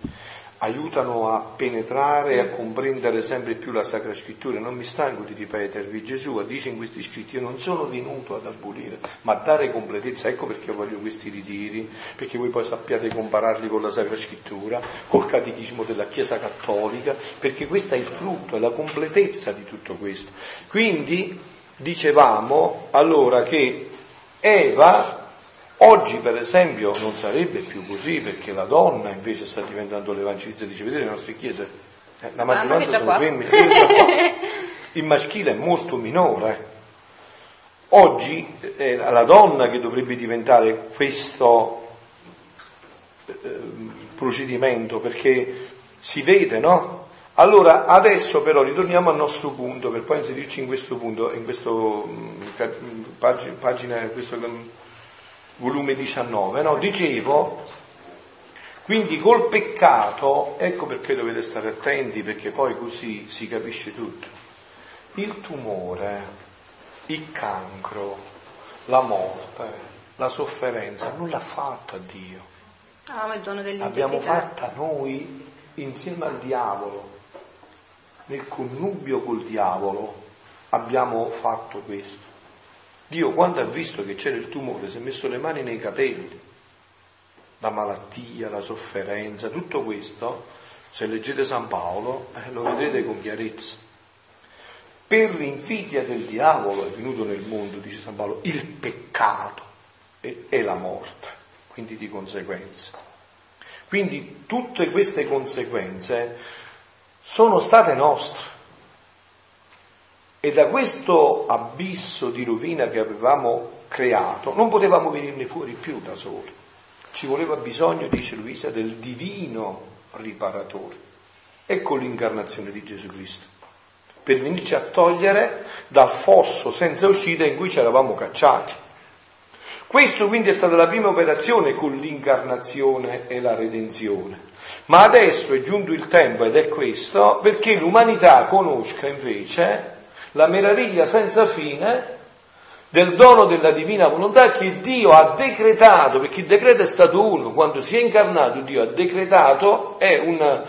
Speaker 4: aiutano a penetrare e a comprendere sempre più la Sacra Scrittura. Non mi stanco di ripetervi, Gesù dice in questi scritti, io non sono venuto ad abolire, ma a dare completezza. Ecco perché voglio questi ritiri, perché voi poi sappiate compararli con la Sacra Scrittura, col Catechismo della Chiesa Cattolica, perché questo è il frutto, è la completezza di tutto questo. Quindi dicevamo allora che Eva Oggi, per esempio, non sarebbe più così perché la donna invece sta diventando l'evangelizzatrice. Vedete le nostre chiese? Eh, la maggioranza sono femmine. Il maschile è molto minore. Oggi è la donna che dovrebbe diventare questo ehm, procedimento perché si vede, no? Allora, adesso però ritorniamo al nostro punto per poi inserirci in questo punto, in questo mm, mm, pagina, pagina questo mm, volume 19, no? Dicevo, quindi col peccato, ecco perché dovete stare attenti, perché poi così si capisce tutto. Il tumore, il cancro, la morte, la sofferenza non l'ha fatta Dio,
Speaker 2: Ah, ma il dono
Speaker 4: l'abbiamo fatta noi insieme al diavolo, nel connubio col diavolo abbiamo fatto questo. Dio quando ha visto che c'era il tumore si è messo le mani nei capelli, la malattia, la sofferenza, tutto questo, se leggete San Paolo, eh, lo vedrete con chiarezza. Per l'invidia del diavolo è venuto nel mondo, dice San Paolo, il peccato e, e la morte, quindi di conseguenza. Quindi tutte queste conseguenze sono state nostre. E da questo abisso di rovina che avevamo creato non potevamo venirne fuori più da soli. Ci voleva bisogno, dice Luisa, del divino riparatore. Ecco l'incarnazione di Gesù Cristo, per venirci a togliere dal fosso senza uscita in cui ci eravamo cacciati. Questo quindi è stata la prima operazione con l'incarnazione e la redenzione. Ma adesso è giunto il tempo, ed è questo, perché l'umanità conosca invece la meraviglia senza fine del dono della divina volontà che Dio ha decretato, perché il decreto è stato uno, quando si è incarnato Dio ha decretato, è una,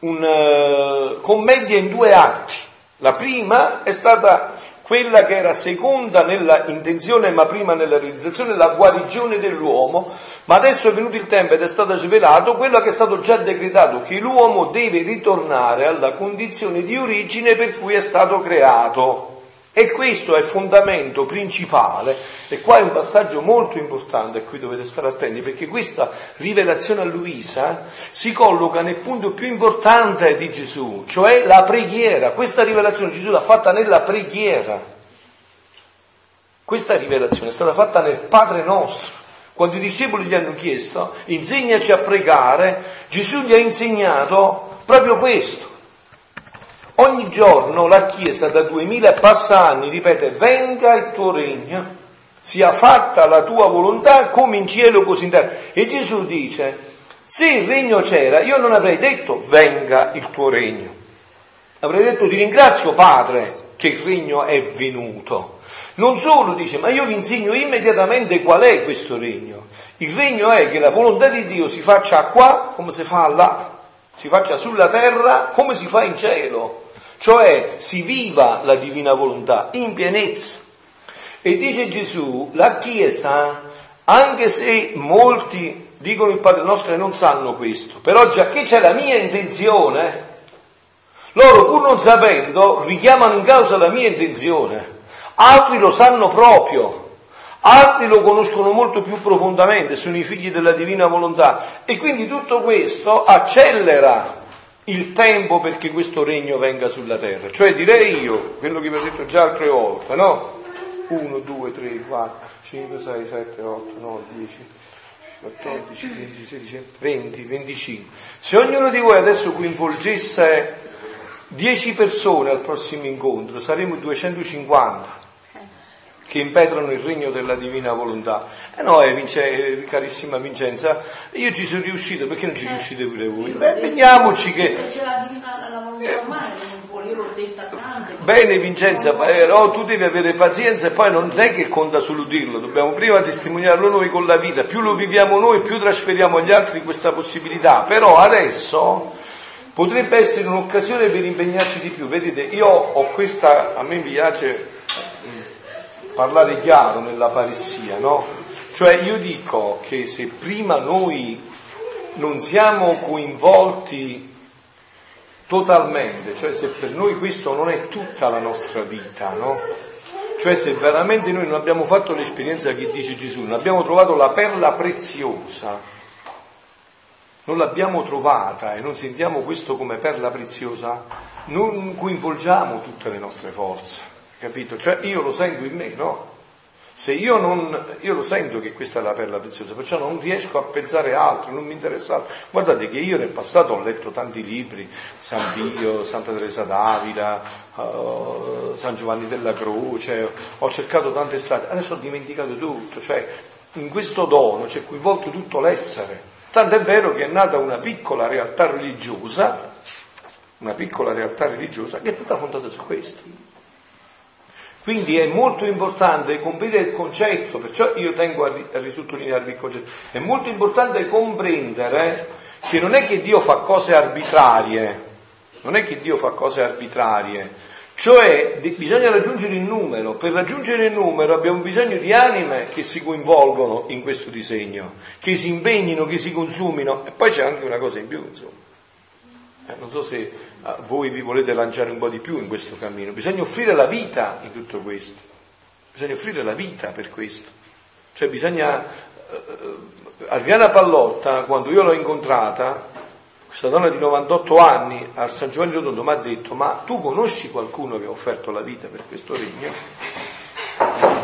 Speaker 4: una commedia in due atti. La prima è stata quella che era seconda nella intenzione ma prima nella realizzazione, la guarigione dell'uomo, ma adesso è venuto il tempo ed è stato svelato quello che è stato già decretato, che l'uomo deve ritornare alla condizione di origine per cui è stato creato. E questo è il fondamento principale, e qua è un passaggio molto importante a cui dovete stare attenti, perché questa rivelazione a Luisa si colloca nel punto più importante di Gesù, cioè la preghiera. Questa rivelazione Gesù l'ha fatta nella preghiera. Questa rivelazione è stata fatta nel Padre nostro. Quando i discepoli gli hanno chiesto, insegnaci a pregare, Gesù gli ha insegnato proprio questo. Ogni giorno la Chiesa da duemila passa anni ripete, venga il tuo regno, sia fatta la tua volontà come in cielo così in terra. E Gesù dice, se il regno c'era, io non avrei detto venga il tuo regno. Avrei detto ti ringrazio Padre che il regno è venuto. Non solo dice, ma io vi insegno immediatamente qual è questo regno. Il regno è che la volontà di Dio si faccia qua come si fa là, si faccia sulla terra come si fa in cielo, cioè si viva la divina volontà in pienezza. E dice Gesù, la Chiesa, anche se molti dicono il Padre nostro e non sanno questo, però già che c'è la mia intenzione, loro pur non sapendo richiamano in causa la mia intenzione altri lo sanno proprio, altri lo conoscono molto più profondamente, sono i figli della divina volontà e quindi tutto questo accelera il tempo perché questo regno venga sulla terra. Cioè direi io, quello che vi ho detto già altre volte, no? 1, 2, 3, 4, 5, 6, 7, 8, 9, 10, 14, 15, 16, 20, 25. Se ognuno di voi adesso coinvolgesse 10 persone al prossimo incontro, saremo 250 che impetrano il regno della divina volontà. E eh no, eh, Vince, eh, carissima Vincenza, io ci sono riuscito, perché non ci riuscite pure voi? Beh, vediamoci che...
Speaker 6: C'è la divina la volontà umana che non vuole, io l'ho detta tante.
Speaker 4: Bene Vincenza, però tu devi avere pazienza e poi non è che conta solo dirlo, dobbiamo prima testimoniarlo noi con la vita, più lo viviamo noi, più trasferiamo agli altri questa possibilità, però adesso potrebbe essere un'occasione per impegnarci di più. Vedete, io ho questa, a me mi piace parlare chiaro nella paressia, no? Cioè io dico che se prima noi non siamo coinvolti totalmente, cioè se per noi questo non è tutta la nostra vita, no? Cioè se veramente noi non abbiamo fatto l'esperienza che dice Gesù, non abbiamo trovato la perla preziosa, non l'abbiamo trovata e non sentiamo questo come perla preziosa, non coinvolgiamo tutte le nostre forze. Capito? Cioè io lo sento in me, no? Se io non, io lo sento che questa è la perla preziosa, perciò non riesco a pensare altro, non mi interessa altro. Guardate che io nel passato ho letto tanti libri, San Pio, Santa Teresa d'Avila, uh, San Giovanni della Croce, ho cercato tante strade, adesso ho dimenticato tutto, cioè in questo dono c'è coinvolto tutto l'essere. Tanto è vero che è nata una piccola realtà religiosa, una piccola realtà religiosa che è tutta fondata su questo. Quindi è molto importante comprendere il concetto, perciò io tengo a, risottolinearvi il concetto, è molto importante comprendere che non è che Dio fa cose arbitrarie, non è che Dio fa cose arbitrarie, cioè bisogna raggiungere il numero, per raggiungere il numero abbiamo bisogno di anime che si coinvolgono in questo disegno, che si impegnino, che si consumino. E poi c'è anche una cosa in più, insomma. Eh, non so se voi vi volete lanciare un po' di più in questo cammino. Bisogna offrire la vita in tutto questo. Bisogna offrire la vita per questo. Cioè bisogna... Uh, Adriana Pallotta, quando io l'ho incontrata, questa donna di 98 anni al San Giovanni Rotondo mi ha detto ma tu conosci qualcuno che ha offerto la vita per questo regno?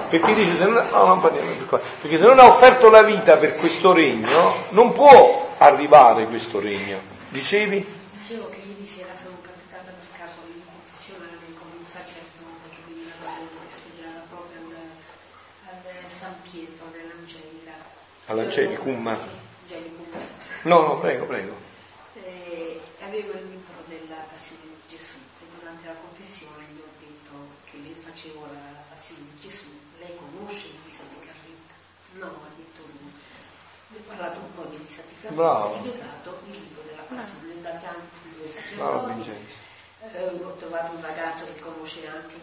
Speaker 4: Perché dice se non, no, non niente, perché se non ha offerto la vita per questo regno non può arrivare questo regno. Dicevi?
Speaker 6: dicevo che ieri sera sono capitata per caso in confessione con un sacerdote che veniva da Roma studiava proprio al, al San Pietro dell'Angelica.
Speaker 4: All'Angelicum?
Speaker 6: Sì, Angelicum.
Speaker 4: No, no, prego, prego.
Speaker 6: Eh, avevo il libro della passione di Gesù e durante la confessione gli ho detto che le facevo la passione di Gesù. Lei conosce Elisa di Carretta? No, ha detto lui. Le ho parlato un po' di Elisa di Carretta
Speaker 4: Bravo.
Speaker 6: e gli ho dato il libro della passione da tanti due
Speaker 4: Bravo
Speaker 6: sacerdoti.
Speaker 4: Vincenzo.
Speaker 6: Eh, ho trovato un ragazzo che conosce anche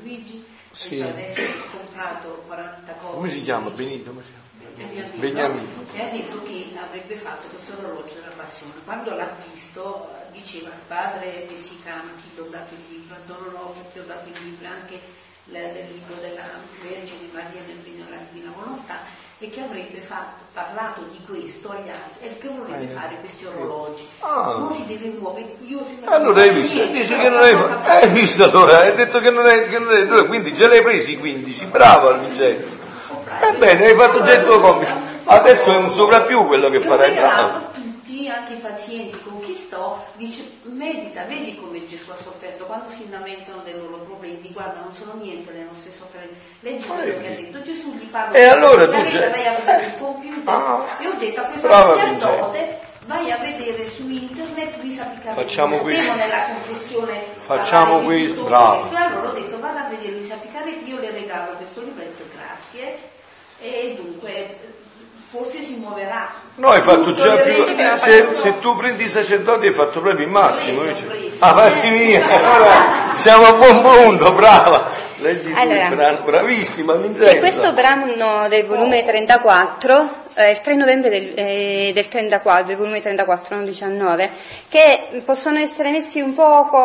Speaker 6: Luigi.
Speaker 4: Sì.
Speaker 6: e adesso ho comprato 40 cose.
Speaker 4: Come si chiama? Benito? Come si chiama?
Speaker 6: Beniamino, e ha detto che avrebbe fatto questo orologio della passione. Quando l'ha visto diceva il padre messicano, ti ho dato il libro, Onofre ti ho dato il libro, anche del libro della Vergine Maria nel Regno della Divina Volontà e che avrebbe fatto, parlato di questo agli altri e che vorrebbe
Speaker 4: Eh.
Speaker 6: fare questi orologi.
Speaker 4: Ah.
Speaker 6: Non si deve muovere. Io se
Speaker 4: Allora hai visto,
Speaker 6: niente,
Speaker 4: dice che non hai fatto, hai visto allora, hai detto che non hai, che non hai allora, quindi ce l'hai presi i 15, bravo Vincenzo. Ebbene, hai fatto già il tuo compito, adesso è un sovrappiù quello che farai, bravo.
Speaker 6: tutti, anche i pazienti con chi sto, dice medita, vedi come Gesù ha sofferto, quando si lamentano dei loro problemi, guarda non sono niente le nostre sofferenze, leggi quello che ha detto Gesù, gli parla
Speaker 4: E allora tu già-
Speaker 6: vai a vedere il computer
Speaker 4: Ah.
Speaker 6: e ho detto a questa sacerdote vai a vedere su internet lui sa piccare
Speaker 4: Facciamo questo.
Speaker 6: nella confessione
Speaker 4: Facciamo questo, bravo.
Speaker 6: questo. Allora ho detto vado a vedere lui sa piccare Dio, le regalo questo libretto, grazie e dunque forse si muoverà
Speaker 4: No, hai fatto
Speaker 6: Tutto
Speaker 4: già più. Se, se tu prendi i sacerdoti hai fatto proprio il massimo. Ah, fatti mia, allora siamo a buon punto, brava. Leggi tu
Speaker 2: Allora.
Speaker 4: il brano, bravissima Vincenzo.
Speaker 2: C'è questo brano del volume 34, eh, il 3 novembre del, eh, del 34, del volume 34, non 19, che possono essere messi un poco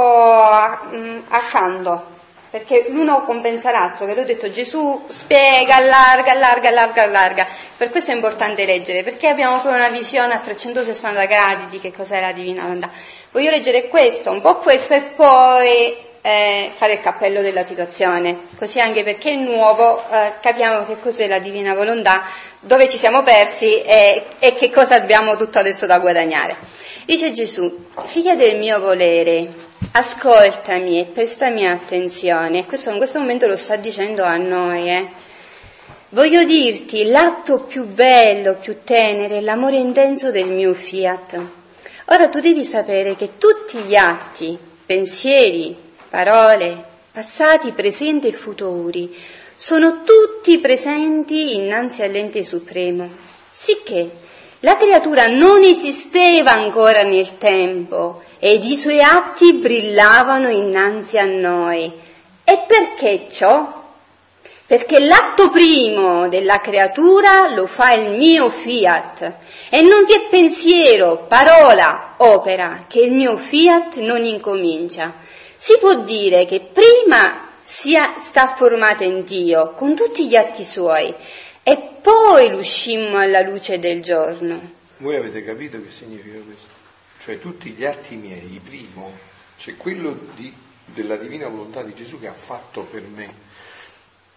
Speaker 2: accanto, perché l'uno compensa l'altro, ve l'ho detto, Gesù spiega, allarga, allarga, allarga, allarga. Per questo è importante leggere, perché abbiamo poi una visione a 360 gradi di che cos'è la divina volontà. Voglio leggere questo, un po' questo e poi eh, fare il cappello della situazione, così anche perché è nuovo eh, capiamo che cos'è la divina volontà, dove ci siamo persi e, e che cosa abbiamo tutto adesso da guadagnare. Dice Gesù, figlia del mio volere, ascoltami e prestami attenzione, questo in questo momento lo sta dicendo a noi, eh. Voglio dirti l'atto più bello, più tenero, l'amore intenso del mio fiat. Ora tu devi sapere che tutti gli atti, pensieri, parole, passati, presenti e futuri, sono tutti presenti innanzi all'ente supremo, sicché la creatura non esisteva ancora nel tempo ed i suoi atti brillavano innanzi a noi. E perché ciò? Perché l'atto primo della creatura lo fa il mio fiat e non vi è pensiero, parola, opera che il mio fiat non incomincia. Si può dire che prima sia, sta formata in Dio con tutti gli atti suoi e poi l'uscimmo alla luce del giorno.
Speaker 4: Voi avete capito che significa questo? Cioè tutti gli atti miei, il primo, cioè quello di- della divina volontà di Gesù che ha fatto per me.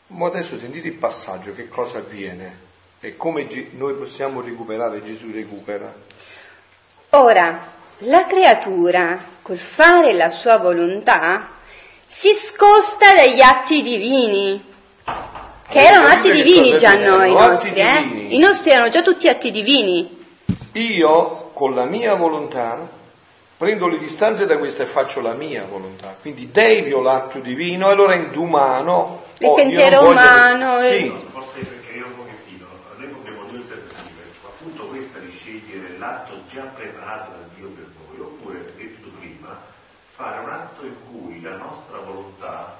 Speaker 4: Ma adesso sentite il passaggio, che cosa avviene e come noi possiamo recuperare, Gesù recupera.
Speaker 2: Ora, la creatura, col fare la sua volontà, si scosta dagli atti divini, che erano atti divini già noi, nostri, eh? I nostri erano già tutti atti divini.
Speaker 4: Io con la mia volontà prendo le distanze da questa e faccio la mia volontà. Quindi devio l'atto divino e lo rendo umano.
Speaker 2: Il
Speaker 4: Oh,
Speaker 2: pensiero
Speaker 4: che-
Speaker 2: umano, eh.
Speaker 4: Sì,
Speaker 7: Forse perché io un pochettino, noi abbiamo due alternative, appunto questa di scegliere l'atto già preparato da Dio per noi, oppure, perché detto prima, fare un atto in cui la nostra volontà,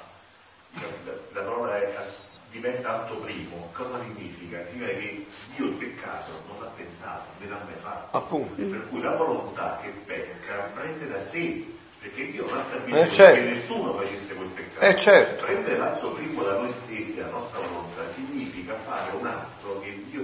Speaker 7: cioè la, la parola è ass- diventa atto primo, cosa significa? Significa che Dio il peccato non l'ha pensato, ne l'ha mai fatto.
Speaker 4: appunto.
Speaker 7: Per cui la volontà che pecca prende da sé, perché Dio non ha stabilito
Speaker 4: Eh, certo.
Speaker 7: che nessuno facesse quel peccato.
Speaker 4: Eh, certo.
Speaker 7: Prendere l'atto primo da noi stessi, la nostra volontà, significa fare un atto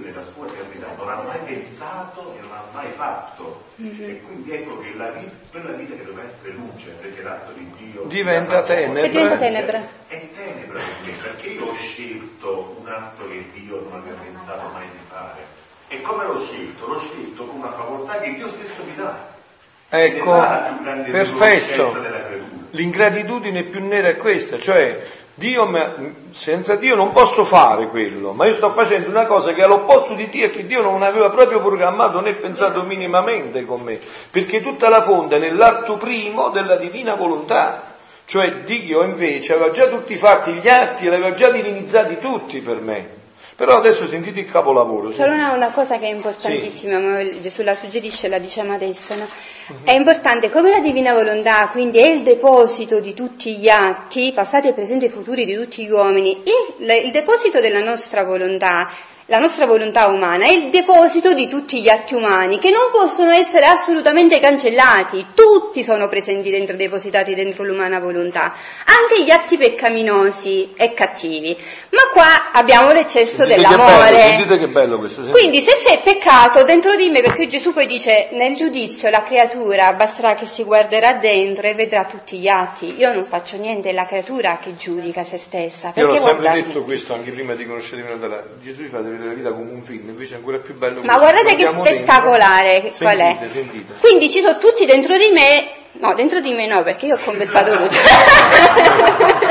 Speaker 7: nella sua eternità non ha mai pensato e non ha mai fatto. E quindi ecco che la vita, quella vita che doveva essere luce, perché l'atto di Dio
Speaker 4: Diventa tenebra.
Speaker 2: E diventa tenebra.
Speaker 7: È tenebra per me, perché io ho scelto un atto che Dio non aveva pensato mai di fare. E come l'ho scelto? L'ho scelto con una facoltà che Dio stesso mi dà.
Speaker 4: Ecco, perfetto.
Speaker 7: della.
Speaker 4: L'ingratitudine più nera è questa, cioè Dio senza Dio non posso fare quello, ma io sto facendo una cosa che è all'opposto di Dio e che Dio non aveva proprio programmato né pensato minimamente con me, perché tutta la fonte è nell'atto primo della divina volontà, cioè Dio invece aveva già tutti fatti gli atti, li aveva già divinizzati tutti per me. Però adesso sentite il capolavoro.
Speaker 2: Solo
Speaker 4: sentite.
Speaker 2: una, una cosa che è importantissima, ma Gesù la suggerisce, la diciamo adesso, no? È importante, come la divina volontà, quindi è il deposito di tutti gli atti, passati, presenti e futuri di tutti gli uomini, il, il deposito della nostra volontà la nostra volontà umana è il deposito di tutti gli atti umani che non possono essere assolutamente cancellati, tutti sono presenti dentro, depositati dentro l'umana volontà, anche gli atti peccaminosi e cattivi. Ma qua abbiamo l'eccesso
Speaker 4: Sentite che
Speaker 2: dell'amore.
Speaker 4: bello, sentite che bello questo. sentite.
Speaker 2: Quindi se c'è peccato dentro di me, perché Gesù poi dice nel giudizio la creatura basterà che si guarderà dentro e vedrà tutti gli atti, io non faccio niente, è la creatura che giudica se stessa.
Speaker 4: Io l'ho sempre detto questo anche prima di conoscere. Gesù fa vedere la vita come un film, invece è ancora più bello
Speaker 2: Ma guardate che
Speaker 4: dentro.
Speaker 2: spettacolare che- qual è.
Speaker 4: Sentite, sentite.
Speaker 2: Quindi ci sono tutti dentro di me, no, dentro di me no, perché io ho confessato tutto.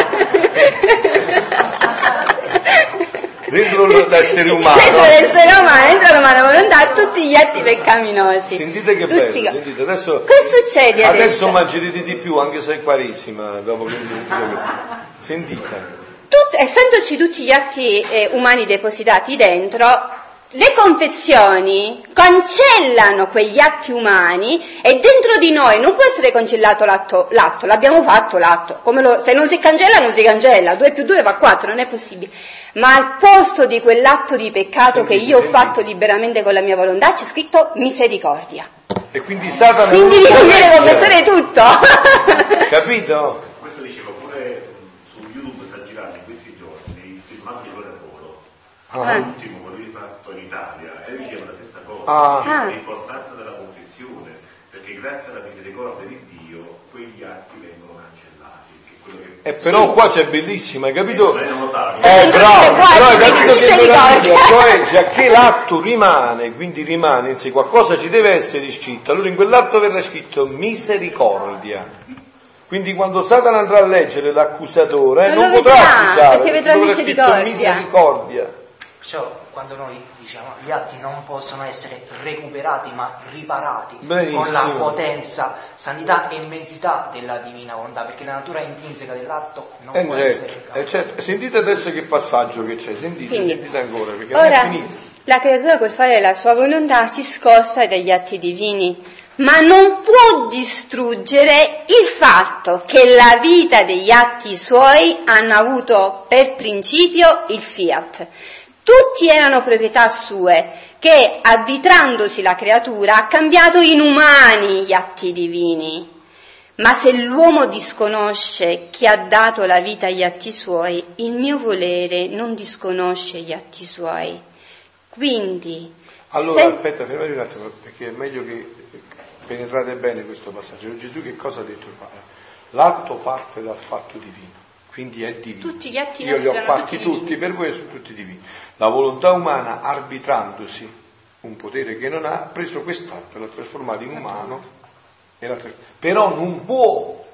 Speaker 4: Dentro l'essere umano.
Speaker 2: Dentro l'essere umano, dentro l'umana volontà, tutti gli atti peccaminosi.
Speaker 4: Sentite che
Speaker 2: Tutti-
Speaker 4: bello, sentite, adesso,
Speaker 2: Che succede adesso?
Speaker 4: adesso mangerete di più anche se è quaresima, dopo che avete sentito questo. Sentite.
Speaker 2: Tut- essendoci tutti gli atti eh, umani depositati dentro, le confessioni cancellano quegli atti umani e dentro di noi non può essere cancellato l'atto, l'atto l'abbiamo fatto l'atto, lo- se non si cancella non si cancella, 2 più 2 fa 4, non è possibile. Ma al posto di quell'atto di peccato che io ho fatto liberamente con la mia volontà c'è scritto misericordia.
Speaker 4: E quindi Satana
Speaker 2: Quindi
Speaker 4: non
Speaker 2: mi conviene confessare tutto.
Speaker 4: Capito?
Speaker 7: Questo dicevo pure su YouTube sta girando in questi giorni il filmato di Gloria Polo,
Speaker 4: Ah.
Speaker 7: l'ultimo quello di fatto in Italia, e diceva la stessa cosa,
Speaker 4: Ah.
Speaker 7: diceva
Speaker 2: Ah.
Speaker 7: l'importanza della confessione, perché grazie alla misericordia di Dio quegli atti vengono cancellati. Che che
Speaker 4: E però qua c'è bellissima, hai capito?
Speaker 7: non.
Speaker 4: Eh,
Speaker 2: Dentro
Speaker 4: bravo, però hai capito che meraviglia? Cioè, già che l'atto rimane, quindi rimane in sé, qualcosa ci deve essere scritto, allora in quell'atto verrà scritto misericordia. Quindi quando Satana andrà a leggere l'accusatore,
Speaker 2: Non
Speaker 4: non,
Speaker 2: lo
Speaker 4: potrà
Speaker 2: vedrà,
Speaker 4: accusare,
Speaker 2: perché vedrà misericordia.
Speaker 4: misericordia.
Speaker 3: Perciò quando noi diciamo gli atti non possono essere recuperati ma riparati
Speaker 4: Benissimo.
Speaker 3: con la potenza, sanità e immensità della divina volontà, perché la natura intrinseca dell'atto non
Speaker 4: Eh,
Speaker 3: può
Speaker 4: certo,
Speaker 3: essere
Speaker 4: eh, certo. Sentite adesso che passaggio che c'è, sentite,
Speaker 2: Quindi,
Speaker 4: sentite ancora, perché non è
Speaker 2: Ora,
Speaker 4: finito.
Speaker 2: la creatura col fare la sua volontà si scosta dagli atti divini, ma non può distruggere il fatto che la vita degli atti suoi hanno avuto per principio il fiat. Tutti erano proprietà sue, che arbitrandosi la creatura ha cambiato in umani gli atti divini. Ma se l'uomo disconosce chi ha dato la vita agli atti suoi, il mio volere non disconosce gli atti suoi. Quindi,
Speaker 4: Allora,
Speaker 2: se-
Speaker 4: aspetta, fermati un attimo, perché è meglio che penetrate bene questo passaggio. Gesù che cosa ha detto qua? L'atto parte dal fatto divino, quindi è divino.
Speaker 2: Tutti gli atti
Speaker 4: Io li ho fatti
Speaker 2: tutti
Speaker 4: tutti, per voi sono tutti divini. La volontà umana, arbitrandosi un potere che non ha, ha preso quest'atto e l'ha trasformato in umano, e l'ha tras- però non può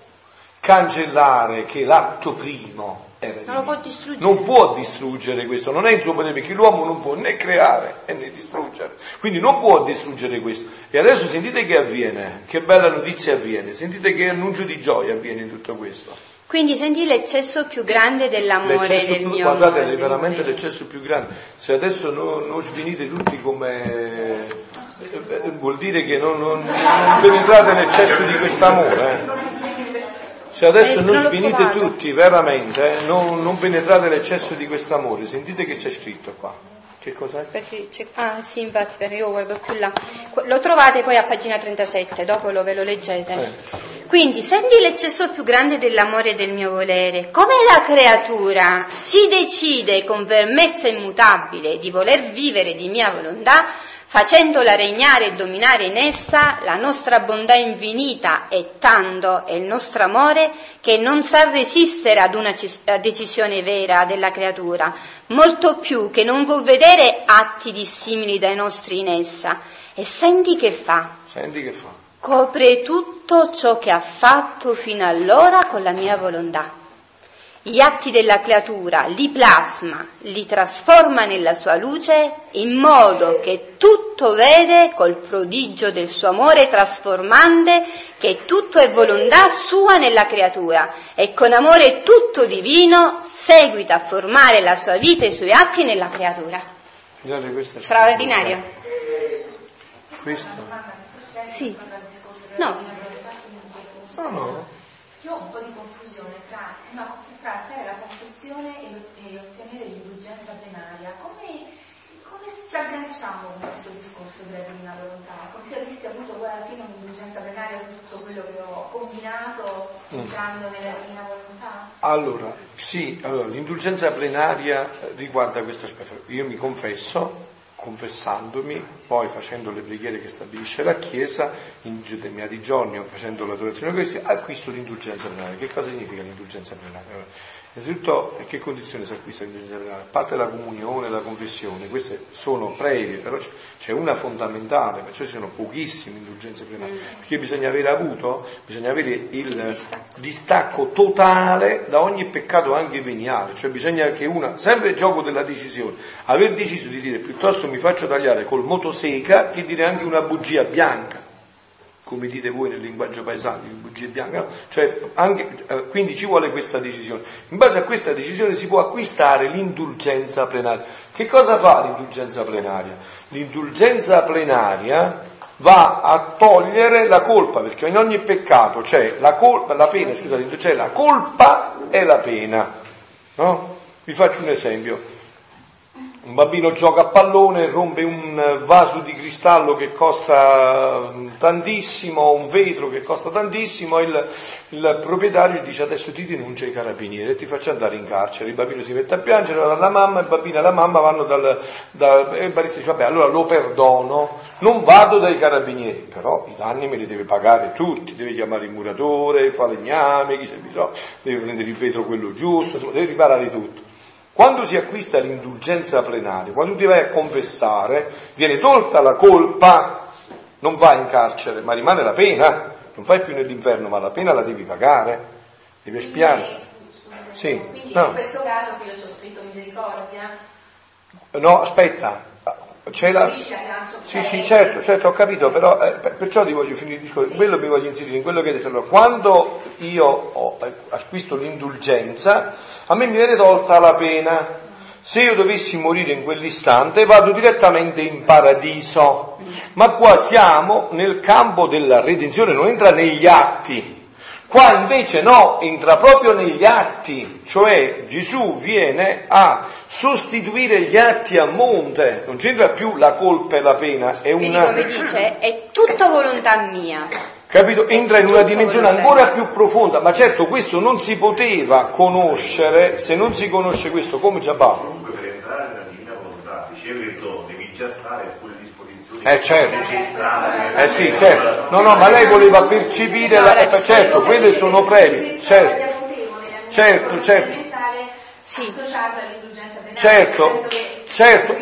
Speaker 4: cancellare che l'atto primo era
Speaker 2: Non
Speaker 4: divino.
Speaker 2: può.
Speaker 4: Non può distruggere questo, non è il suo potere, perché l'uomo non può né creare né distruggere. Quindi non può distruggere questo. E adesso sentite che avviene, che bella notizia avviene, sentite che annuncio di gioia avviene in tutto questo.
Speaker 2: Quindi senti l'eccesso più grande dell'amore
Speaker 4: L'eccesso
Speaker 2: del
Speaker 4: più,
Speaker 2: mio
Speaker 4: guardate,
Speaker 2: amore,
Speaker 4: è veramente l'eccesso più grande. Se adesso non, non svenite tutti come... eh, vuol dire che non, non, non penetrate l'eccesso di quest'amore. eh. Se adesso
Speaker 2: Eh,
Speaker 4: non svenite tutti, veramente, eh, non, non penetrate l'eccesso di quest'amore. Sentite che c'è scritto qua. Che cos'è?
Speaker 2: Perché c'è- ah sì, infatti, perché io guardo più là. Lo trovate poi a pagina 37, dopo lo, ve lo leggete.
Speaker 4: Eh.
Speaker 2: Quindi, senti l'eccesso più grande dell'amore del mio volere. Come la creatura si decide con fermezza immutabile di voler vivere di mia volontà, facendola regnare e dominare in essa, la nostra bontà infinita è tanto e il nostro amore che non sa resistere ad una decisione vera della creatura, molto più che non può vedere atti dissimili dai nostri in essa. E senti che fa?
Speaker 4: Senti che fa.
Speaker 2: Copre tutto ciò che ha fatto fino allora con la mia volontà. Gli atti della creatura li plasma, li trasforma nella sua luce in modo che tutto vede col prodigio del suo amore trasformante che tutto è volontà sua nella creatura e con amore tutto divino seguita a formare la sua vita e i suoi atti nella creatura. Straordinario.
Speaker 4: Questo?
Speaker 2: Sì. No.
Speaker 4: No, no.
Speaker 8: Che ho un po' di confusione tra, no, tra fare la confessione e, ottenere l'indulgenza plenaria. Come come ci agganciamo con questo discorso della divina volontà? Come se avessi avuto poi alla fine un'indulgenza plenaria su tutto quello che ho combinato entrando nella divina volontà?
Speaker 4: Allora, sì, allora, l'indulgenza plenaria riguarda questo aspetto. Io mi confesso, confessandomi, poi facendo le preghiere che stabilisce la Chiesa, in determinati giorni o facendo l'adorazione questi, acquisto l'indulgenza plenaria. Che cosa significa l'indulgenza plenaria? Innanzitutto, in che condizioni si acquista l'indulgenza plenaria? A parte la comunione, la confessione, queste sono previe, però c'è una fondamentale, perciò ci sono pochissime indulgenze plenarie, perché bisogna avere avuto, bisogna avere il distacco totale da ogni peccato anche veniale, cioè bisogna che una, sempre il gioco della decisione, aver deciso di dire piuttosto mi faccio tagliare col motoseca che dire anche una bugia bianca come dite voi nel linguaggio paesano, bugie bianche, cioè anche, eh, quindi ci vuole questa decisione. In base a questa decisione si può acquistare l'indulgenza plenaria. Che cosa fa l'indulgenza plenaria? L'indulgenza plenaria va a togliere la colpa, perché in ogni peccato c'è la colpa, la pena, scusate, c'è la colpa e la pena. No? Vi faccio un esempio. Un bambino gioca a pallone, rompe un vaso di cristallo che costa tantissimo, un vetro che costa tantissimo, il, il proprietario dice adesso ti denuncia i carabinieri e ti faccio andare in carcere. Il bambino si mette a piangere, va dalla mamma, il bambino e la mamma vanno dal, dal e il barista dice vabbè allora lo perdono, non vado dai carabinieri, però i danni me li deve pagare tutti, deve chiamare il muratore, fa legname, chi se bisogna, deve prendere il vetro quello giusto, insomma, deve riparare tutto. Quando si acquista l'indulgenza plenaria, quando ti vai a confessare, viene tolta la colpa, non vai in carcere, ma rimane la pena, non vai più nell'inferno, ma la pena la devi pagare, devi espiare. Sì,
Speaker 8: Quindi
Speaker 4: no.
Speaker 8: in questo caso che io ci ho scritto misericordia,
Speaker 4: No, aspetta, c'è la... Sì, sì, certo, certo, ho capito, però eh, per- perciò ti voglio finire il discorso, quello mi voglio inserire in quello che hai detto. Allora, quando io ho, eh, acquisto l'indulgenza, a me mi viene tolta la pena. Se io dovessi morire in quell'istante vado direttamente in paradiso, ma qua siamo nel campo della redenzione, non entra negli atti. Qua invece no, entra proprio negli atti, cioè Gesù viene a sostituire gli atti a monte, non c'entra più la colpa e la pena, è
Speaker 2: Quindi
Speaker 4: una...
Speaker 2: come dice, è tutta volontà mia.
Speaker 4: Capito? Entra in una dimensione ancora più profonda, ma certo questo non si poteva conoscere se non si conosce questo, come già Paolo.
Speaker 7: Comunque per entrare nella divina volontà, ricevere il dono, devi già stare con le disposizioni
Speaker 4: Eh, certo. Eh sì, certo. No, no, ma lei voleva percepire la... eh, certo, quelle sono previ, certo. Certo, certo.
Speaker 2: Sì.
Speaker 4: Certo, certo.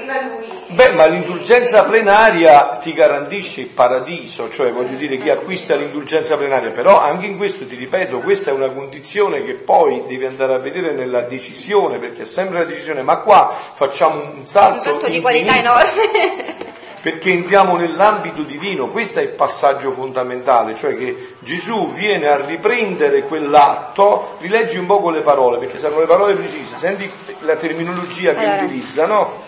Speaker 4: Beh, ma l'indulgenza plenaria ti garantisce il paradiso, cioè voglio dire chi acquista l'indulgenza plenaria, però anche in questo ti ripeto, questa è una condizione che poi devi andare a vedere nella decisione, perché è sempre la decisione, ma qua facciamo un
Speaker 2: Un
Speaker 4: salto,
Speaker 2: salto di qualità enorme.
Speaker 4: Perché entriamo nell'ambito divino, questo è il passaggio fondamentale, cioè che Gesù viene a riprendere quell'atto, rileggi un po' con le parole, perché servono le parole precise, senti la terminologia che
Speaker 2: Allora.
Speaker 4: utilizza, no?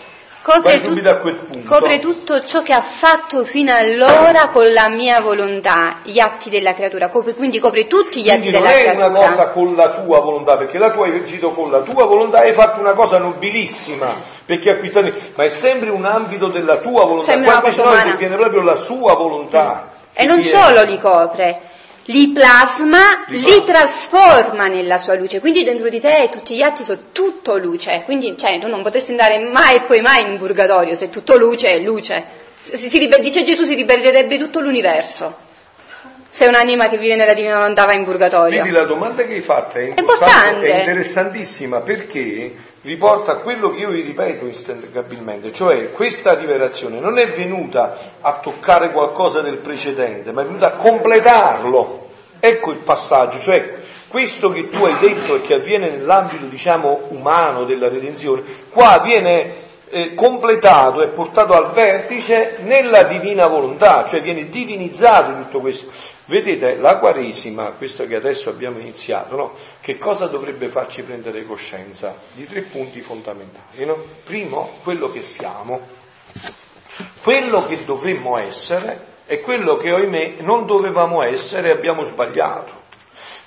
Speaker 2: Copre, tut- copre tutto ciò che ha fatto fino allora con la mia volontà, gli atti della creatura, copre- quindi copre tutti gli
Speaker 4: Quindi
Speaker 2: atti
Speaker 4: non
Speaker 2: della
Speaker 4: è
Speaker 2: creatura.
Speaker 4: una cosa con la tua volontà, perché la tu hai agito con la tua volontà e hai fatto una cosa nobilissima, perché acquistare, ma è sempre un ambito della tua volontà,
Speaker 2: Sembra
Speaker 4: qua invece no, viene proprio la sua volontà.
Speaker 2: E
Speaker 4: che
Speaker 2: non
Speaker 4: viene.
Speaker 2: solo li copre, li plasma,
Speaker 4: Li
Speaker 2: li, trasforma nella sua luce, quindi dentro di te tutti gli atti sono tutto luce, quindi cioè, tu non potresti andare mai e poi mai in purgatorio se tutto luce è luce. Si, si dice Gesù si libererebbe tutto l'universo. Se un'anima che vive nella divina volontà va in purgatorio.
Speaker 4: Vedi la domanda che hai fatto è,
Speaker 2: importante.
Speaker 4: è interessantissima perché riporta a quello che io vi ripeto instancabilmente, cioè questa rivelazione non è venuta a toccare qualcosa del precedente, ma è venuta a completarlo. Ecco il passaggio, cioè questo che tu hai detto e che avviene nell'ambito, diciamo, umano della redenzione, qua viene eh, completato e portato al vertice nella divina volontà, cioè viene divinizzato tutto questo. Vedete, la Quaresima, questo che adesso abbiamo iniziato, no? che cosa dovrebbe farci prendere coscienza? Di tre punti fondamentali. No? Primo, quello che siamo, quello che dovremmo essere e quello che, ohimè, non dovevamo essere e abbiamo sbagliato.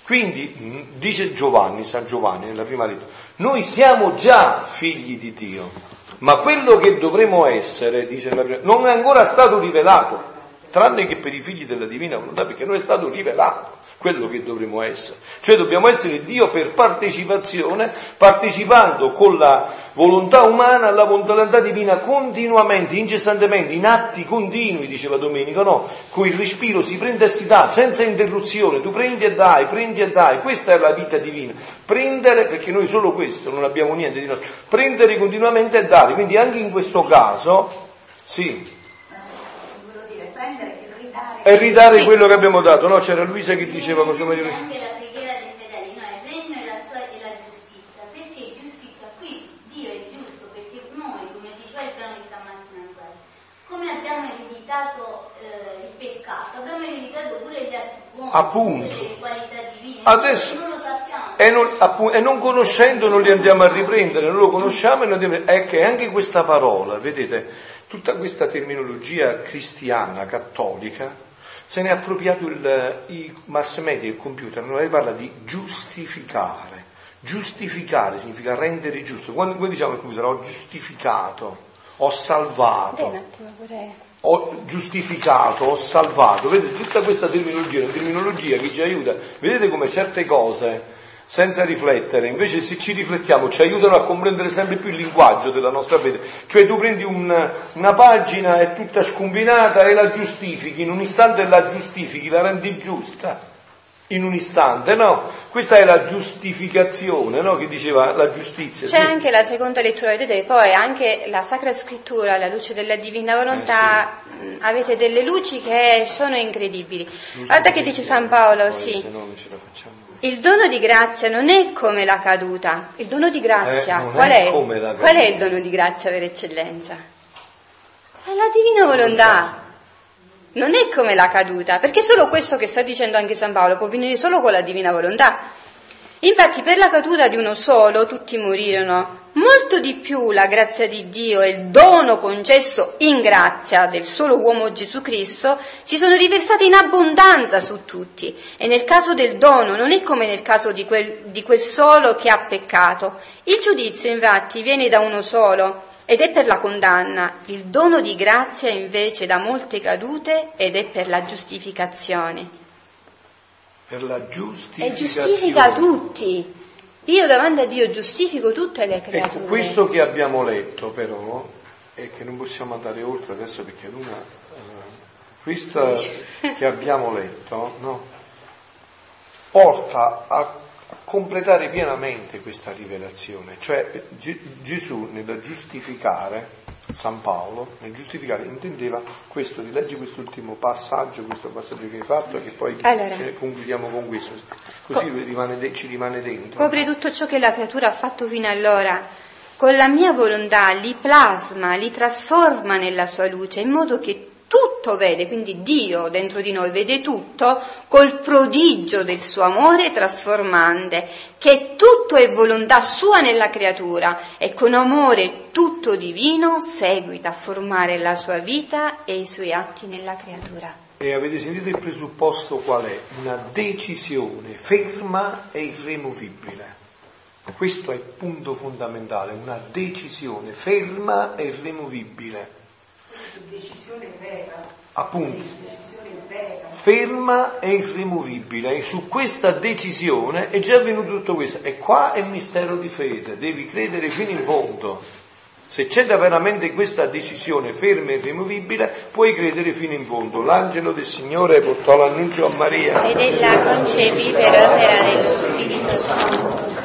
Speaker 4: Quindi, mh, dice Giovanni, San Giovanni nella prima lettera, noi siamo già figli di Dio. Ma quello che dovremo essere, dice la non è ancora stato rivelato, tranne che per i figli della divina volontà, perché non è stato rivelato quello che dovremmo essere. Cioè dobbiamo essere Dio per partecipazione, partecipando con la volontà umana alla volontà divina continuamente, incessantemente, in atti continui, diceva Domenico, no? Con il respiro si prende e si dà, senza interruzione, tu prendi e dai, prendi e dai, questa è la vita divina. Prendere, perché noi solo questo, non abbiamo niente di nostro, prendere continuamente e dare, quindi anche in questo caso, sì, e ridare sì. quello che abbiamo dato. No, c'era Luisa che diceva così.
Speaker 9: Anche la preghiera dei fedeli, no? Il regno e la, sua, e la giustizia. Perché giustizia? Qui Dio è giusto, perché noi, come diceva il brano di stamattina ancora, come abbiamo ereditato eh, il peccato, abbiamo ereditato pure gli atti buoni,
Speaker 4: Appunto.
Speaker 9: le qualità divine.
Speaker 4: Adesso,
Speaker 9: non lo sappiamo.
Speaker 4: E non, appunto, e non, conoscendo non li andiamo a riprendere, non lo conosciamo e non andiamo, è che anche questa parola, vedete, tutta questa terminologia cristiana, cattolica, se ne è appropriato il, i mass media, il computer, noi parla di giustificare. Giustificare significa rendere giusto. Quando, quando diciamo il computer ho giustificato, ho salvato, ho giustificato, ho salvato, vedete tutta questa terminologia, è una terminologia che ci aiuta, vedete come certe cose senza riflettere, invece se ci riflettiamo ci aiutano a comprendere sempre più il linguaggio della nostra fede. Cioè tu prendi un, una pagina, è tutta scombinata e la giustifichi, in un istante la giustifichi, la rendi giusta. In un istante, no? Questa è la giustificazione, no? Che diceva la giustizia.
Speaker 2: C'è sì. anche la seconda lettura, vedete, poi anche la Sacra Scrittura, alla luce della Divina Volontà, eh sì. avete delle luci che sono incredibili. Guarda che dice San Paolo, poi, sì. Se no non ce la facciamo. Il dono di grazia non è come la caduta. Il dono di grazia, eh, qual, è?
Speaker 4: è
Speaker 2: qual è il dono di grazia per eccellenza? È la divina volontà. Non è come la caduta, perché solo questo che sta dicendo anche San Paolo può venire solo con la divina volontà. Infatti per la caduta di uno solo tutti morirono, molto di più la grazia di Dio e il dono concesso in grazia del solo uomo Gesù Cristo si sono riversati in abbondanza su tutti. E nel caso del dono non è come nel caso di quel, di quel solo che ha peccato. Il giudizio infatti viene da uno solo ed è per la condanna, il dono di grazia invece da molte cadute ed è per la giustificazione
Speaker 4: per la giustificazione.
Speaker 2: E giustifica tutti. Io davanti a Dio giustifico tutte le ecco, creature.
Speaker 4: Ecco, questo che abbiamo letto però, e che non possiamo andare oltre adesso perché l'una... Eh, questa che abbiamo letto, no, porta a, a completare pienamente questa rivelazione. Cioè Gesù nel giustificare San Paolo nel giustificare intendeva questo, rileggi quest'ultimo passaggio, questo passaggio che hai fatto, che poi allora, ce ne concludiamo con questo, così co- rimane ci rimane dentro.
Speaker 2: Copre tutto ciò che la creatura ha fatto fino allora, con la mia volontà li plasma, li trasforma nella sua luce, in modo che tutto vede, quindi Dio dentro di noi vede tutto col prodigio del suo amore trasformante, che tutto è volontà sua nella creatura e con amore tutto divino seguita a formare la sua vita e i suoi atti nella creatura.
Speaker 4: E avete sentito il presupposto qual è? Una decisione ferma e irremovibile. Questo è il punto fondamentale, una decisione ferma e irremovibile decisione vera. Appunto. Ferma e irremovibile. E su questa decisione è già avvenuto tutto questo. E qua è un mistero di fede. Devi credere fino in fondo. Se c'è da veramente questa decisione ferma e irremovibile, puoi credere fino in fondo. L'angelo del Signore portò l'annuncio a Maria.
Speaker 2: Ed ella concepì per opera dello Spirito